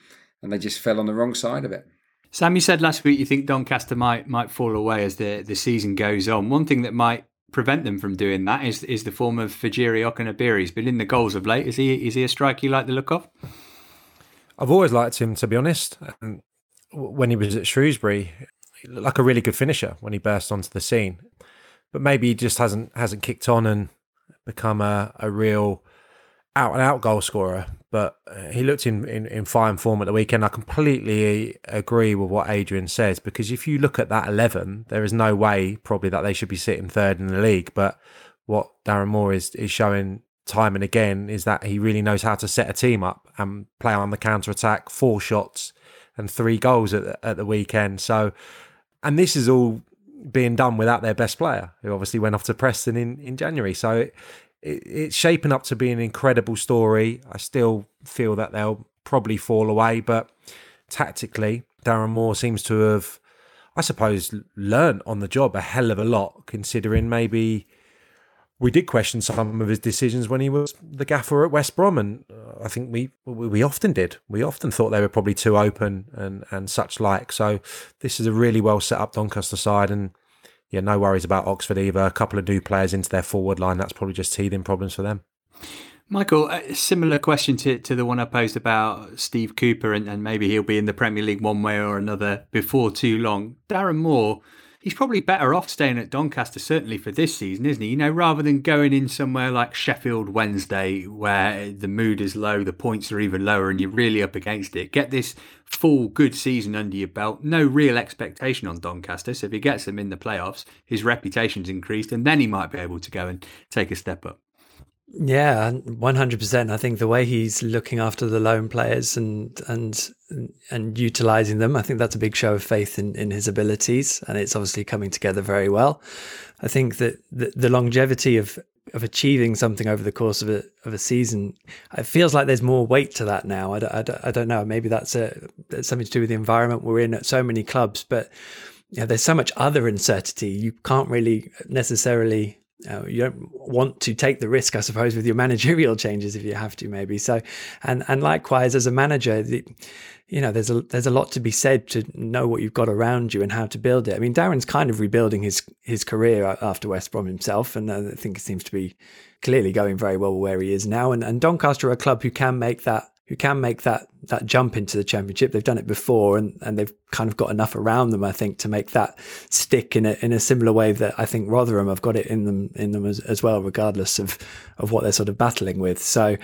and they just fell on the wrong side of it. Sam, you said last week you think Doncaster might might fall away as the, the season goes on. One thing that might prevent them from doing that is is the form of Fejiri Okenabirhie. He's been in the goals of late. Is he is he a strike you like the look of? I've always liked him, to be honest. When he was at Shrewsbury, he looked like a really good finisher when he burst onto the scene. But maybe he just hasn't hasn't kicked on and become a, a real out and out goal scorer but uh, he looked in, in, in fine form at the weekend. I completely agree with what Adrian says because if you look at that 11, there is no way probably that they should be sitting third in the league. But what Darren Moore is, is showing time and again is that he really knows how to set a team up and play on the counter attack, four shots and three goals at the, at the weekend. So, and this is all being done without their best player, who obviously went off to Preston in, in January. So it, it, it's shaping up to be an incredible story. I still feel that they'll probably fall away, but tactically, Darren Moore seems to have, I suppose, learned on the job a hell of a lot, considering maybe we did question some of his decisions when he was the gaffer at West Brom, and uh, I think we we often did. We often thought they were probably too open and and such like. So this is a really well set up Doncaster side, and yeah, no worries about Oxford either. A couple of new players into their forward line. That's probably just teething problems for them. Michael, a similar question to, to the one I posed about Steve Cooper, and, and maybe he'll be in the Premier League one way or another before too long. Darren Moore, he's probably better off staying at Doncaster, certainly for this season, isn't he? You know, rather than going in somewhere like Sheffield Wednesday, where the mood is low, the points are even lower, and you're really up against it. Get this full good season under your belt. No real expectation on Doncaster. So if he gets them in the playoffs, his reputation's increased, and then he might be able to go and take a step up. Yeah, one hundred percent. I think the way he's looking after the loan players and and and utilizing them, I think that's a big show of faith in, in his abilities, and it's obviously coming together very well. I think that the, the longevity of of achieving something over the course of a of a season, it feels like there's more weight to that now. I don't, I don't, I don't know. Maybe that's, a, that's something to do with the environment we're in at so many clubs, but you know, there's so much other uncertainty. You can't really necessarily uh, you don't want to take the risk, I suppose, with your managerial changes if you have to, maybe. So, and and likewise as a manager, the, you know, there's a there's a lot to be said to know what you've got around you and how to build it. I mean, Darren's kind of rebuilding his his career after West Brom himself, and uh, I think it seems to be clearly going very well where he is now. And and Doncaster are a club who can make that who can make that that jump into the championship. They've done it before, and, and they've kind of got enough around them, I think, to make that stick in a in a similar way that I think Rotherham have got it in them in them as, as well, regardless of of what they're sort of battling with. So,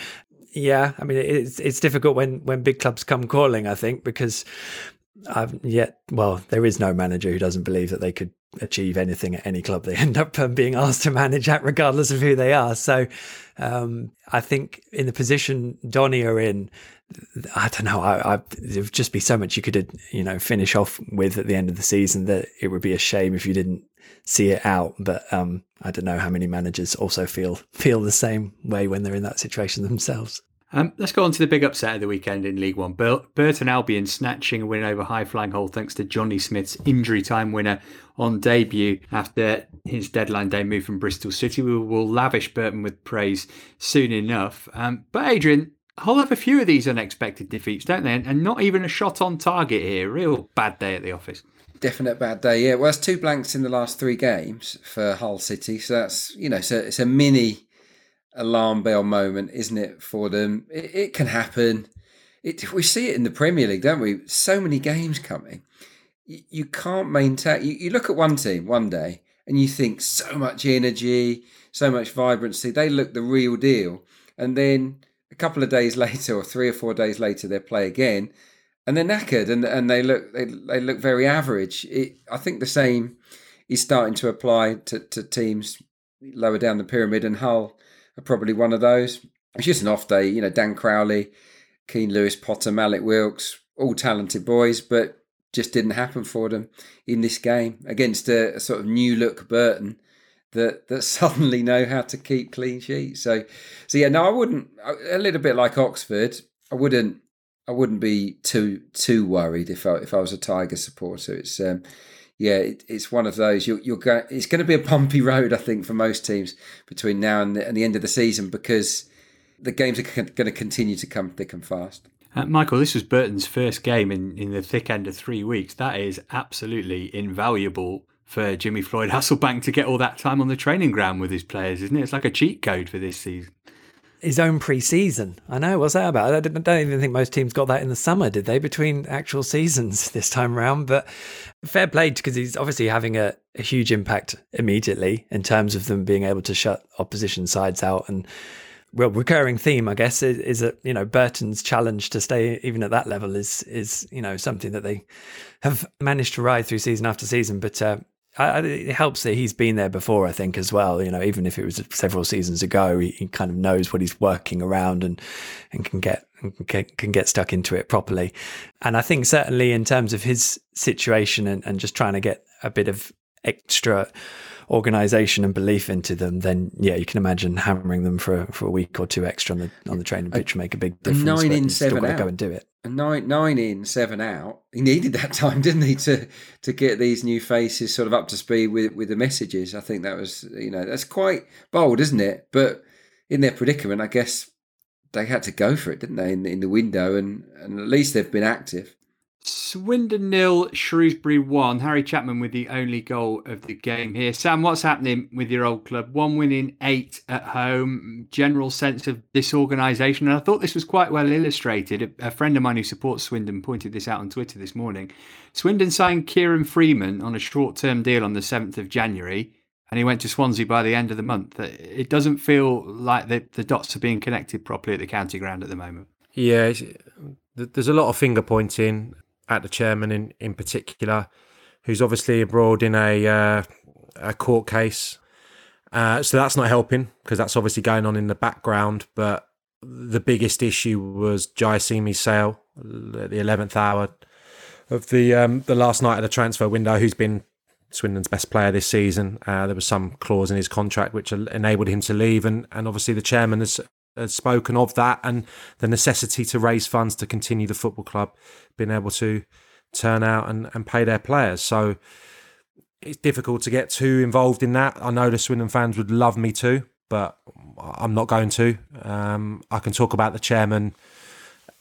yeah, I mean, it's it's difficult when when big clubs come calling, I think, because I've yet well, there is no manager who doesn't believe that they could achieve anything at any club they end up um, being asked to manage at, regardless of who they are. So, um, I think in the position Donny are in, I don't know. I, I, there'd just be so much you could, you know, finish off with at the end of the season that it would be a shame if you didn't see it out. But um, I don't know how many managers also feel feel the same way when they're in that situation themselves. Um, let's go on to the big upset of the weekend in League One. Burton Albion snatching a win over High Flying Hull thanks to Johnny Smith's injury time winner on debut after his deadline day move from Bristol City. We will lavish Burton with praise soon enough. Um, but Adrian, Hull have a few of these unexpected defeats, don't they? And not even a shot on target here. Real bad day at the office. Definite bad day, yeah. Well, it's two blanks in the last three games for Hull City. So that's, you know, so it's a mini alarm bell moment, isn't it, for them? It, it can happen. It, we see it in the Premier League, don't we? So many games coming. You, you can't maintain. You, you look at one team one day and you think so much energy, so much vibrancy. They look the real deal. And then a couple of days later, or three or four days later, they play again and they're knackered and, and they look they, they look very average. It, I think the same is starting to apply to, to teams lower down the pyramid, and Hull are probably one of those. It's just an off day, you know. Dan Crowley, Keane Lewis, Potter, Mallik Wilks, all talented boys, but just didn't happen for them in this game against a, a sort of new look Burton that that suddenly know how to keep clean sheets. So, so yeah, no, I wouldn't. A little bit like Oxford, I wouldn't. I wouldn't be too too worried if I if I was a Tiger supporter. It's um, yeah, it, it's one of those. You're, you're going. It's going to be a bumpy road, I think, for most teams between now and the, and the end of the season because the games are going to continue to come thick and fast. Uh, Michael, this was Burton's first game in, in the thick end of three weeks. That is absolutely invaluable for Jimmy Floyd Hasselbaink to get all that time on the training ground with his players, isn't it? It's like a cheat code for this season his own pre-season. I know. What's that about? I don't, even think most teams got that in the summer, did they? Between actual seasons this time around. But fair play because he's obviously having a, a, huge impact immediately in terms of them being able to shut opposition sides out. And well, recurring theme, I guess, is, is that you know Burton's challenge to stay even at that level is is you know something that they have managed to ride through season after season. But uh, I, it helps that he's been there before, I think, as well. You know, even if it was several seasons ago, he, he kind of knows what he's working around and and can get can, can get stuck into it properly. And I think certainly in terms of his situation and, and just trying to get a bit of extra organization and belief into them, then yeah, you can imagine hammering them for for a week or two extra on the on the training pitch would make a big difference. Nine in, seven out. Go and do it. Nine nine in, seven out. He needed that time, didn't he, to to get these new faces sort of up to speed with with the messages. I think that was you know that's quite bold, isn't it? But in their predicament, I guess they had to go for it, didn't they, in, in the window, and and at least they've been active. Swindon nil, Shrewsbury one. Harry Chapman with the only goal of the game here. Sam, what's happening with your old club? One win in eight at home. General sense of disorganisation, and I thought this was quite well illustrated. A friend of mine who supports Swindon pointed this out on Twitter this morning. Swindon signed Kieran Freeman on a short-term deal on the seventh of January, and he went to Swansea by the end of the month. Uh, it doesn't feel like the, the dots are being connected properly at the county ground at the moment. Yeah, there's a lot of finger pointing at the chairman in, in particular, who's obviously abroad in a uh, a court case. Uh, so that's not helping because that's obviously going on in the background. But the biggest issue was Jaiyesimi's sale at the eleventh hour of the um, the last night of the transfer window, who's been Swindon's best player this season. Uh, there was some clause in his contract which enabled him to leave, and, and obviously the chairman has, has spoken of that and the necessity to raise funds to continue the football club being able to turn out and, and pay their players. So it's difficult to get too involved in that. I know the Swindon fans would love me to, but I'm not going to. Um, I can talk about the chairman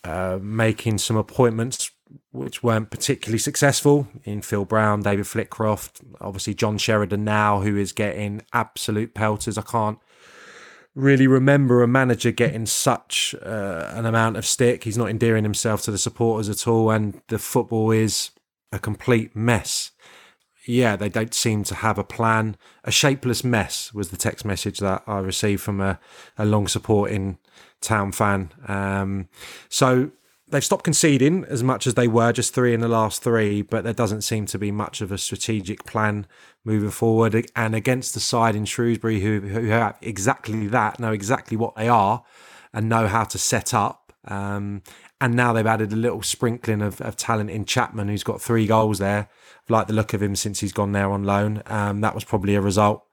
uh, making some appointments which weren't particularly successful in Phil Brown, David Flitcroft, obviously John Sheridan now, who is getting absolute pelters. I can't really remember a manager getting such uh, an amount of stick. He's not endearing himself to the supporters at all, and the football is a complete mess. Yeah, they don't seem to have a plan. A shapeless mess was the text message that I received from a, a long supporting town fan. Um, so they've stopped conceding as much as they were, just three in the last three, but there doesn't seem to be much of a strategic plan moving forward. And against the side in Shrewsbury who, who have exactly that, know exactly what they are, and know how to set up. Um, and now they've added a little sprinkling of, of talent in Chapman, who's got three goals there. I've liked the look of him since he's gone there on loan. Um, that was probably a result.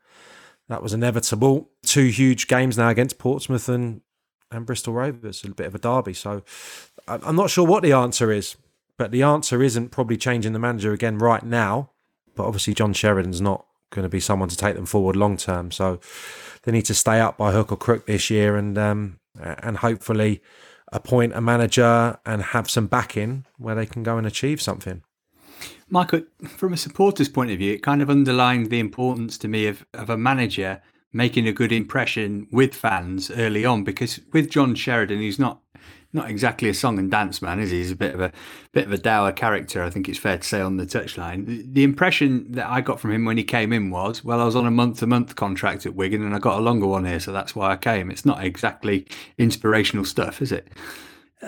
That was inevitable. Two huge games now against Portsmouth and and Bristol Rovers, a bit of a derby. So I'm not sure what the answer is, but the answer isn't probably changing the manager again right now. But obviously, John Sheridan's not going to be someone to take them forward long term. So they need to stay up by hook or crook this year, and um, and hopefully appoint a manager and have some backing where they can go and achieve something. Michael, from a supporter's point of view, it kind of underlined the importance to me of, of a manager making a good impression with fans early on because with John Sheridan, he's not not exactly a song and dance man, is he? He's a bit of a bit of a dour character. I think it's fair to say on the touchline. The, impression that I got from him when he came in was, well, I was on a month to month contract at Wigan and I got a longer one here, so that's why I came. It's not exactly inspirational stuff, is it?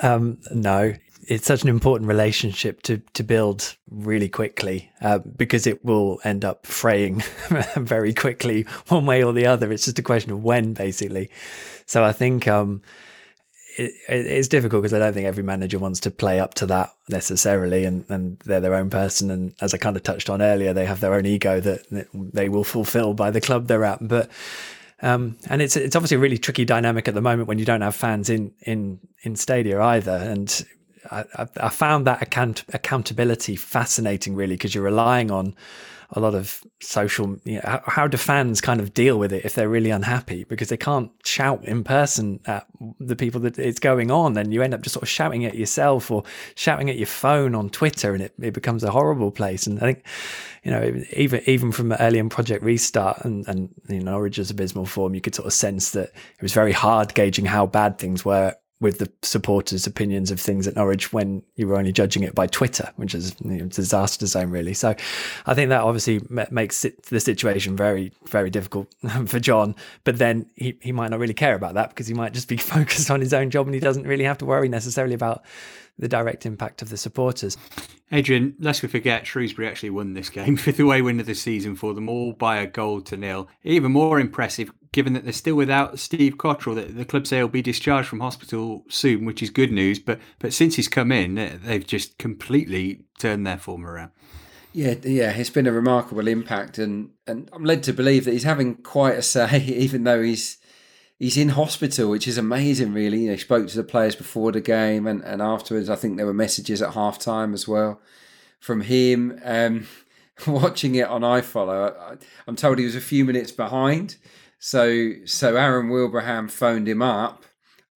Um, no, it's such an important relationship to to build really quickly uh, because it will end up fraying very quickly one way or the other. It's just a question of when, basically. So I think um, it, it's difficult because I don't think every manager wants to play up to that necessarily, and, and they're their own person. And as I kind of touched on earlier, they have their own ego that, that they will fulfill by the club they're at. But um, and it's it's obviously a really tricky dynamic at the moment when you don't have fans in in in stadia either. And I, I found that account accountability fascinating, really, because you're relying on a lot of social you know, how, do fans kind of deal with it if they're really unhappy? Because they can't shout in person at the people that it's going on and you end up just sort of shouting at yourself or shouting at your phone on twitter and it, it becomes a horrible place. And i think you know even even from early in project restart and and you know Norwich's abysmal form you could sort of sense that it was very hard gauging how bad things were with the supporters' opinions of things at Norwich when you were only judging it by Twitter, which is you know, disaster zone, really. So I think that obviously makes it, the situation very, very difficult for John. But then he, he might not really care about that because he might just be focused on his own job and he doesn't really have to worry necessarily about the direct impact of the supporters. Adrian, lest we forget, Shrewsbury actually won this game, fifth away win of the season for them, all by a goal to nil. Even more impressive, given that they're still without Steve Cotterill. that the club say he'll be discharged from hospital soon, which is good news. But but since he's come in, they've just completely turned their form around. Yeah, yeah, it's been a remarkable impact, and and I'm led to believe that he's having quite a say, even though he's he's in hospital, which is amazing, really. You know, he spoke to the players before the game and, and afterwards. I think there were messages at half time as well from him. Um, watching it on iFollow, I, I'm told he was a few minutes behind. So, so Aaron Wilbraham phoned him up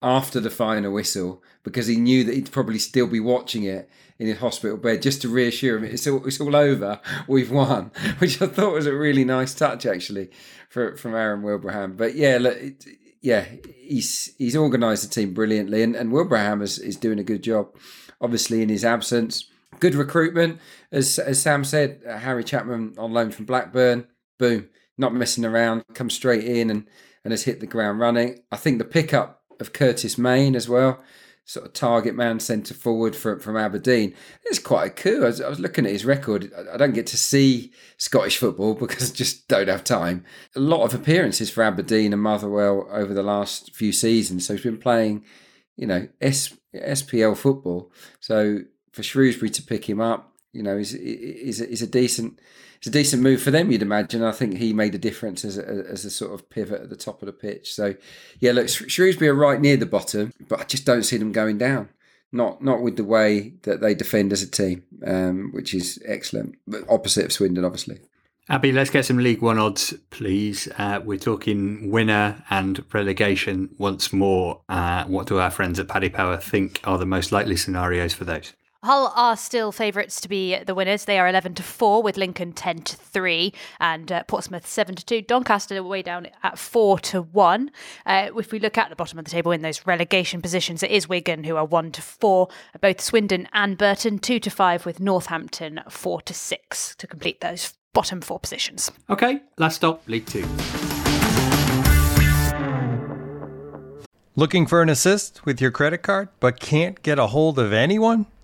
after the final whistle because he knew that he'd probably still be watching it in his hospital bed just to reassure him it's all, it's all over, we've won, which I thought was a really nice touch actually for, from Aaron Wilbraham. But yeah, look, it, yeah, he's he's organised the team brilliantly, and, and Wilbraham is, is doing a good job. Obviously, in his absence, good recruitment, as as Sam said. Uh, Harry Chapman on loan from Blackburn, boom, not messing around, come straight in and and has hit the ground running. I think the pickup of Curtis Main as well sort of target man centre forward from, from Aberdeen. It's quite a coup. I was, I was, looking at his record. I don't get to see Scottish football because I just don't have time. A lot of appearances for Aberdeen and Motherwell over the last few seasons. So he's been playing, you know, S, SPL football. So for Shrewsbury to pick him up, you know, is is is a decent it's a decent move for them, you'd imagine. I think he made a difference as a, as a sort of pivot at the top of the pitch. So, yeah, look, Shrewsbury are right near the bottom, but I just don't see them going down. Not not with the way that they defend as a team, um, which is excellent. But opposite of Swindon, obviously. Abby, let's get some League One odds, please. Uh, we're talking winner and relegation once more. Uh, what do our friends at Paddy Power think are the most likely scenarios for those? Hull are still favourites to be the winners. They are 11 to 4 with Lincoln 10 to 3 and uh, Portsmouth 7 to 2. Doncaster way down at 4 to 1. Uh, if we look at the bottom of the table in those relegation positions, it is Wigan who are 1 to 4. Both Swindon and Burton 2 to 5 with Northampton 4 to 6 to complete those bottom four positions. Okay, last stop, League Two. Looking for an assist with your credit card but can't get a hold of anyone?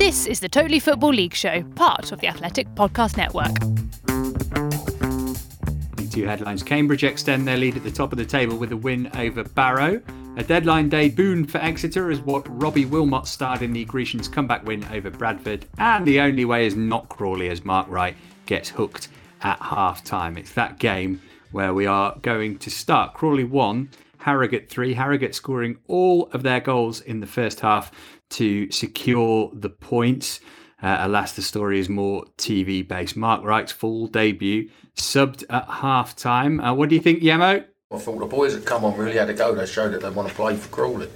This is the Totally Football League Show, part of the Athletic Podcast Network. Two headlines. Cambridge extend their lead at the top of the table with a win over Barrow. A deadline day boon for Exeter is what Robbie Wilmot starred in the Grecians' comeback win over Bradford. And the only way is not Crawley as Mark Wright gets hooked at half time. It's that game where we are going to start. Crawley 1, Harrogate 3. Harrogate scoring all of their goals in the first half to secure the points. Uh, alas, the story is more TV based. Mark Wright's full debut, subbed at half time. Uh, what do you think, Yemo? I thought the boys had come on really had a go. They showed that they want to play for Crawley.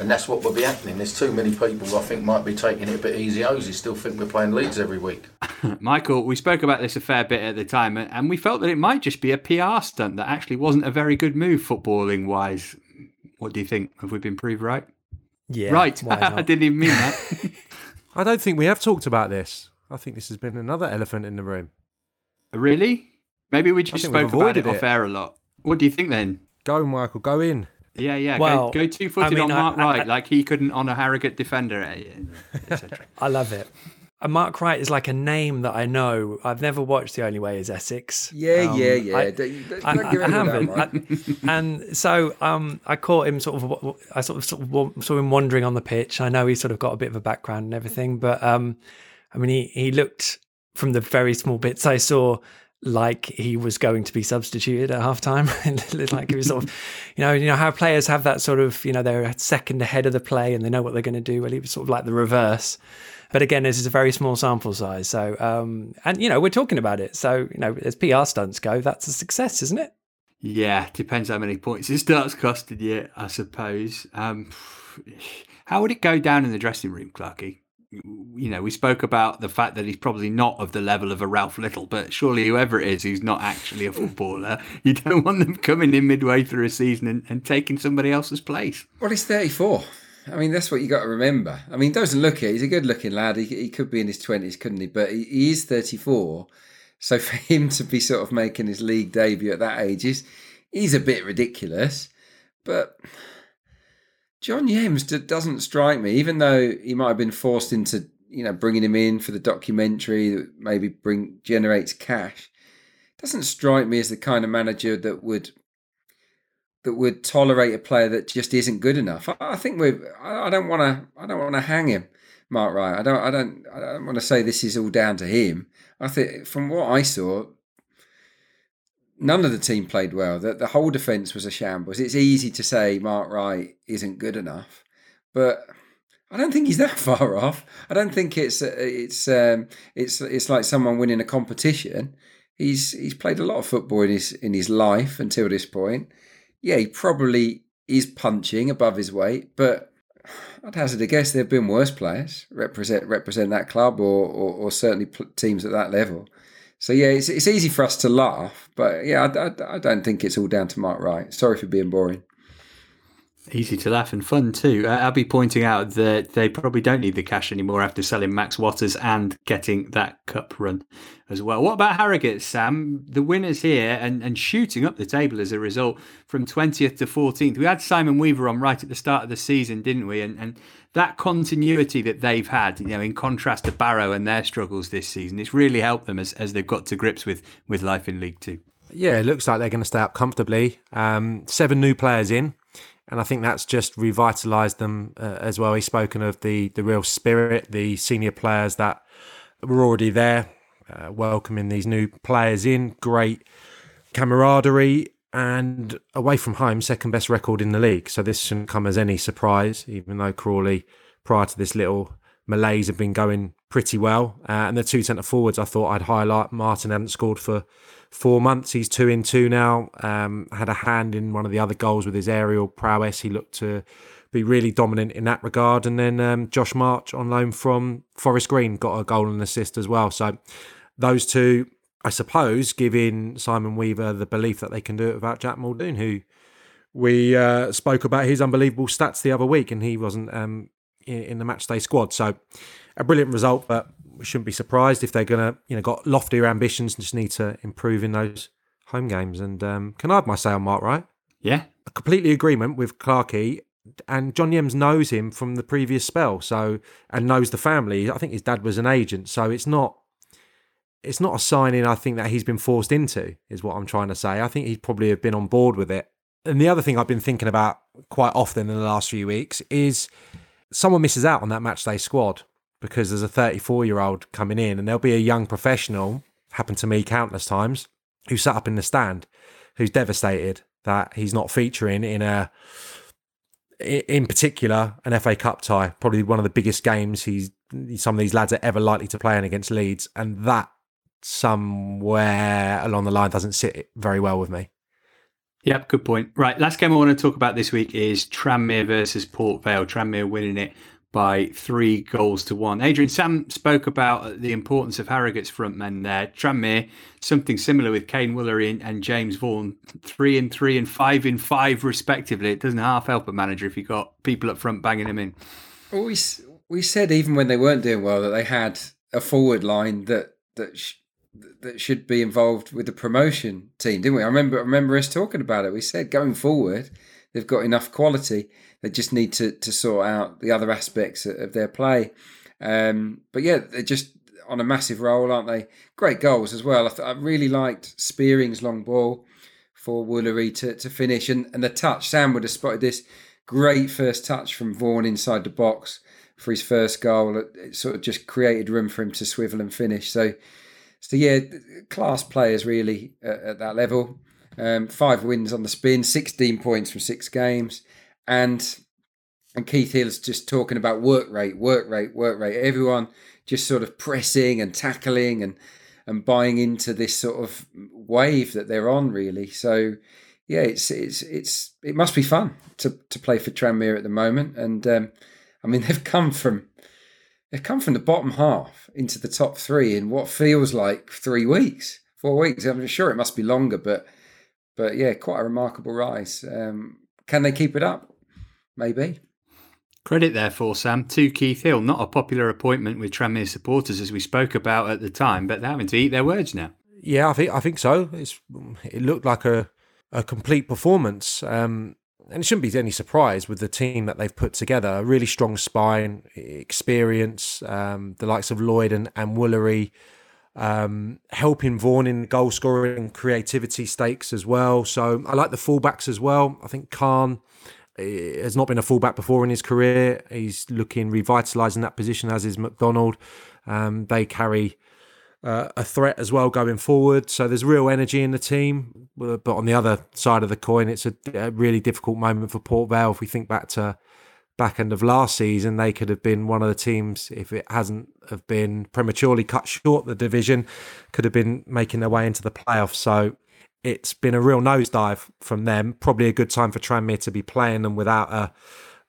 And that's what will be happening. There's too many people I think might be taking it a bit easy. Ozzy still think we're playing leagues every week. Michael, we spoke about this a fair bit at the time, and we felt that it might just be a PR stunt that actually wasn't a very good move footballing wise. What do you think? Have we been proved right? Yeah. Right. I didn't even mean that. I don't think we have talked about this. I think this has been another elephant in the room. Really? Maybe we just spoke about it, avoided off it. air a lot. What do you think then? Go, Michael, go in. Yeah, yeah. Well, go, go two footed I mean, on I- Mark I- Wright, I- like he couldn't on a Harrogate defender. eh, etc. I love it. And Mark Wright is like a name that I know. I've never watched The Only Way is Essex. Yeah, Um, yeah, yeah. I, Don't- don't I, give I anyone that, haven't. I- and so um, I caught him sort of. I sort of, sort of saw him wandering on the pitch. I know he's sort of got a bit of a background and everything, but um, I mean, he he looked from the very small bits I saw like he was going to be substituted at halftime. Like he was sort of, you know, you know how players have that sort of, you know, they're a second ahead of the play and they know what they're going to do. Well, he was sort of like the reverse. But again, this is a very small sample size. So, um, and you know, we're talking about it. So, you know, as PR stunts go, that's a success, isn't it? Yeah, depends how many points it starts costing you, I suppose. Um, how would it go down in the dressing room, Clarky? You know, we spoke about the fact that he's probably not of the level of a Ralf Little, but surely whoever it is who's not actually a footballer, you don't want them coming in midway through a season and, and taking somebody else's place. Well, he's 34. I mean, that's what you got to remember. I mean, doesn't look it. He's a good looking lad. He, he could be in his 20s, couldn't he? But he, he is 34. So for him to be sort of making his league debut at that age is, is a bit ridiculous. But John Yems doesn't strike me, even though he might have been forced into, you know, bringing him in for the documentary that maybe bring generates cash. Doesn't strike me as the kind of manager that would that would tolerate a player that just isn't good enough. I, I think we. I don't want to. I don't want to hang him, Mark Wright. I don't. I don't. I don't want to say this is all down to him. I think from what I saw, none of the team played well. The, the whole defence was a shambles. It's easy to say Mark Wright isn't good enough, but I don't think he's that far off. I don't think it's it's um, it's it's like someone winning a competition. He's he's played a lot of football in his in his life until this point. Yeah, he probably is punching above his weight, but I'd hazard a guess there have been worse players represent represent that club or or, or certainly teams at that level. So yeah, it's it's easy for us to laugh, but yeah, I, I, I don't think it's all down to Mark Wright. Sorry for being boring. Easy to laugh and fun too. Uh, I'll be pointing out that they probably don't need the cash anymore after selling Max Watters and getting that cup run as well. What about Harrogate, Sam? The winners here and, and shooting up the table as a result from 20th to 14th. We had Simon Weaver on right at the start of the season, didn't we? And, and that continuity that they've had, you know, in contrast to Barrow and their struggles this season, it's really helped them as, as they've got to grips with, with life in League Two. Yeah, it looks like they're going to stay up comfortably. Um, seven new players in and I think that's just revitalised them uh, as well. He's spoken of the the real spirit, the senior players that were already there, uh, welcoming these new players in. Great camaraderie and away from home, second best record in the league. So this shouldn't come as any surprise, even though Crawley prior to this little malaise have been going pretty well. Uh, and the two centre forwards, I thought I'd highlight. Martin hadn't scored for four months. He's two in two now. Um, had a hand in one of the other goals with his aerial prowess. He looked to be really dominant in that regard. And then um, Josh March on loan from Forest Green got a goal and assist as well. So those two, I suppose, giving Simon Weaver the belief that they can do it without Jack Muldoon, who we uh, spoke about his unbelievable stats the other week, and he wasn't um, in, in the matchday squad. So a brilliant result, but we shouldn't be surprised if they're going to, you know, got loftier ambitions and just need to improve in those home games. And um, can I have my say on Mark Wright? Yeah. A completely agreement with Clarkey. And John Yems knows him from the previous spell, so and knows the family. I think his dad was an agent, so it's not it's not a signing I think that he's been forced into, is what I'm trying to say. I think he'd probably have been on board with it. And the other thing I've been thinking about quite often in the last few weeks is someone misses out on that matchday squad because there's a 34 year old coming in and there'll be a young professional, happened to me countless times, who sat up in the stand, who's devastated that he's not featuring in a, in particular, an FA Cup tie, probably one of the biggest games he's some of these lads are ever likely to play in against Leeds, and that somewhere along the line doesn't sit very well with me. Yep, good point. Right, last game I want to talk about this week is Tranmere versus Port Vale. Tranmere winning it by three goals to one. Adrian Sam spoke about the importance of Harrogate's front men there. Tranmere, something similar with Kaiyne Woolery and, and, James Vaughan, three and three and five in five respectively. It doesn't half help a manager if you've got people up front banging them in. Well, we we said even when they weren't doing well that they had a forward line that that sh- that should be involved with the promotion team, didn't we? I remember I remember us talking about it. We said going forward, they've got enough quality they just need to to sort out the other aspects of their play. Um, but yeah, they're just on a massive roll, aren't they? Great goals as well. I, th- I really liked Spearing's long ball for Woolery to, to finish, and, and the touch. Sam would have spotted this great first touch from Vaughan inside the box for his first goal. It, it sort of just created room for him to swivel and finish. So, so yeah, class players really at, at that level. Um, five wins on the spin, 16 points from six games and and Keith Hill's just talking about work rate, work rate, work rate. Everyone just sort of pressing and tackling and and buying into this sort of wave that they're on, really. So yeah, it's it's it's it must be fun to to play for Tranmere at the moment. And um, I mean, they've come from they've come from the bottom half into the top three in what feels like three weeks, four weeks. I'm sure it must be longer, but but yeah, quite a remarkable rise. Um, can they keep it up? Maybe. Credit there for Sam to Keith Hill. Not a popular appointment with Tranmere supporters, as we spoke about at the time, but they're having to eat their words now. Yeah, I think I think so. It's it looked like a a complete performance, um, and it shouldn't be any surprise with the team that they've put together. A really strong spine, experience, um, the likes of Lloyd and and Woolery, um, helping Vaughan in goal scoring, creativity stakes as well. So I like the fullbacks as well. I think Khan has not been a fullback before in his career. He's looking revitalising that position, as is McDonald. Um, they carry uh, a threat as well going forward. So there's real energy in the team. But on the other side of the coin, it's a, a really difficult moment for Port Vale. If we think back to back end of last season, they could have been one of the teams, if it hasn't have been prematurely cut short the division, could have been making their way into the playoffs. So it's been a real nosedive from them. Probably a good time for Tranmere to be playing them without a,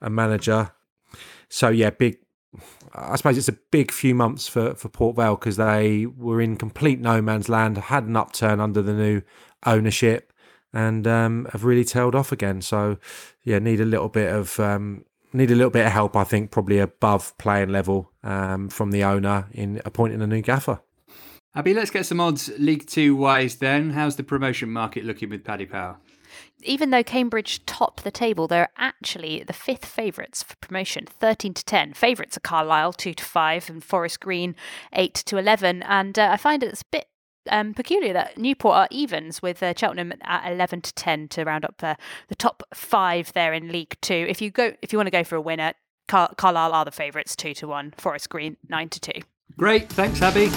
a manager. So yeah, big. I suppose it's a big few months for for Port Vale because they were in complete no man's land, had an upturn under the new ownership. and um, have really tailed off again. So yeah, need a little bit of um, need a little bit of help. I think probably above playing level um, from the owner in appointing a new gaffer. Abby, let's get some odds League Two wise then. How's the promotion market looking with Paddy Power? even though Cambridge top the table, they're actually the fifth favourites for promotion, 13 to 10. Favourites are Carlisle, 2 to 5, and Forest Green, 8 to 11. And uh, I find it's a bit um, peculiar that Newport are evens with uh, Cheltenham at 11 to 10 to round up uh, the top five there in League Two. If you go, if you want to go for a winner, Car- Carlisle are the favourites, 2 to 1. Forest Green, 9 to 2. Great. Thanks, Abby.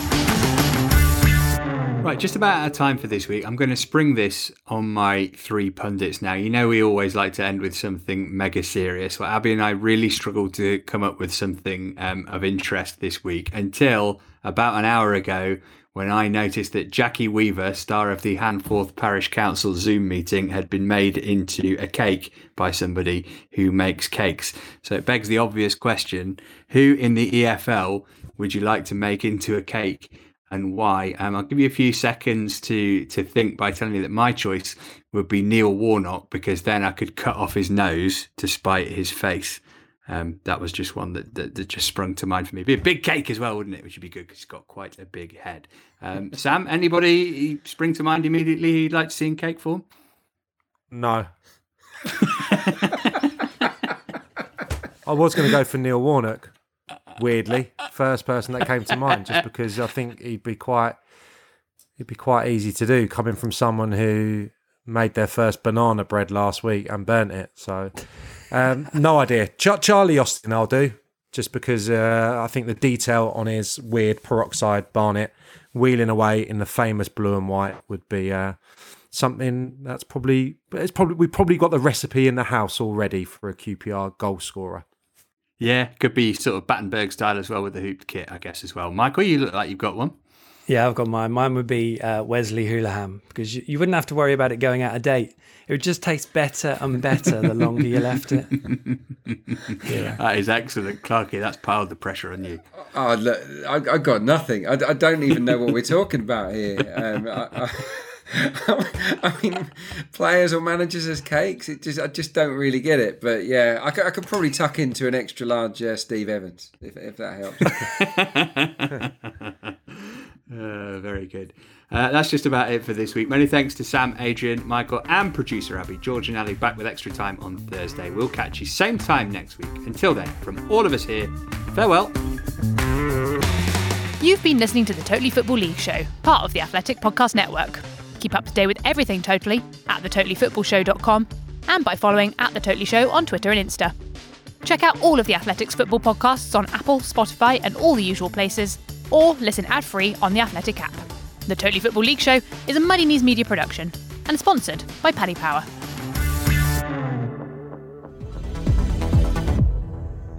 Right, just about out of time for this week. I'm going to spring this on my three pundits now. You know, we always like to end with something mega serious. Well, Abby and I really struggled to come up with something um, of interest this week until about an hour ago when I noticed that Jackie Weaver, star of the Handforth Parish Council Zoom meeting, had been made into a cake by somebody who makes cakes. So it begs the obvious question who in the EFL would you like to make into a cake? And why. Um, I'll give you a few seconds to to think by telling you that my choice would be Neil Warnock because then I could cut off his nose to spite his face. Um, that was just one that, that, that just sprung to mind for me. Be a big cake as well, wouldn't it? Which would be good because he's got quite a big head. Um, Sam, anybody spring to mind immediately you'd like to see in cake form? No. I was going to go for Neil Warnock weirdly, first person that came to mind, just because I think he'd be quite he'd be quite easy to do, coming from someone who made their first banana bread last week and burnt it. So, um, no idea. Ch- Charlie Austin, I'll do, just because uh, I think the detail on his weird peroxide barnet wheeling away in the famous blue and white would be. Uh, something that's probably it's probably we probably got the recipe in the house already for a QPR goal scorer. Yeah, could be sort of Battenberg style as well with the hooped kit, I guess, as well. Michael, you look like you've got one. Yeah, I've got mine. Mine would be uh, Wesley Hoolahan because you, you, wouldn't have to worry about it going out of date. It would just taste better and better the longer you left it. yeah. That is excellent, Clarky. That's piled the pressure on you. Oh, look, I, I got nothing. I, I, don't even know what we're talking about here. Um, I, I mean, players or managers as cakes. It just I just don't really get it. But yeah, I could, I could probably tuck into an extra large uh, Steve Evans if, if that helps. uh, very good. Uh, that's just about it for this week. Many thanks to Sam, Adrian, Michael, and producer Abby, George, and Ali back with extra time on Thursday. We'll catch you same time next week. Until then, from all of us here, farewell. You've been listening to the Totally Football League Show, part of the Athletic Podcast Network. Keep up to date with everything Totally at thetotallyfootballshow.com and by following at The Totally Show on Twitter and Insta. Check out all of the Athletics football podcasts on Apple, Spotify, and all the usual places, or listen ad free on the Athletic app. The Totally Football League Show is a Muddy Knees media production and sponsored by Paddy Power.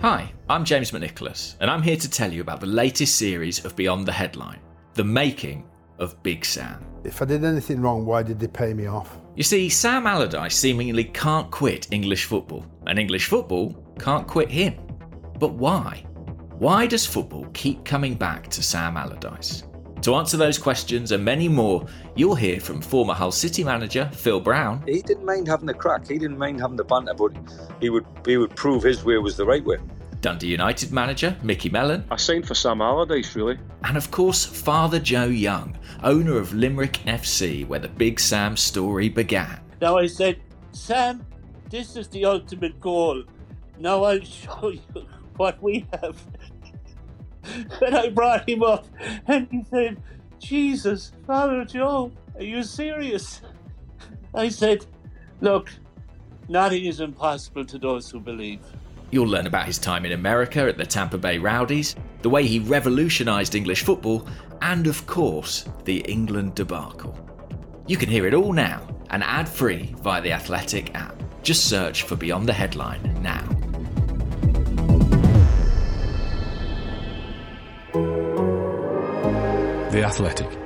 Hi, I'm James McNicholas, and I'm here to tell you about the latest series of Beyond the Headline The Making of Big Sam. If I did anything wrong, why did they pay me off? You see, Sam Allardyce seemingly can't quit English football, and English football can't quit him. But why? Why does football keep coming back to Sam Allardyce? To answer those questions and many more, you'll hear from former Hull City manager Phil Brown. He didn't mind having the crack, he didn't mind having the banter, but he would he would prove his way was the right way. Dundee United manager Micky Mellon. I signed for Sam Allardyce, really. And of course, Father Joe Young, owner of Limerick FC, where the Big Sam story began. Now I said, Sam, this is the ultimate goal. Now I'll show you what we have. and I brought him up, and he said, Jesus, Father Joe, are you serious? I said, Look, nothing is impossible to those who believe. You'll learn about his time in America at the Tampa Bay Rowdies, the way he revolutionised English football, and of course, the England debacle. You can hear it all now and ad free via the Athletic app. Just search for Beyond the Headline now. The Athletic.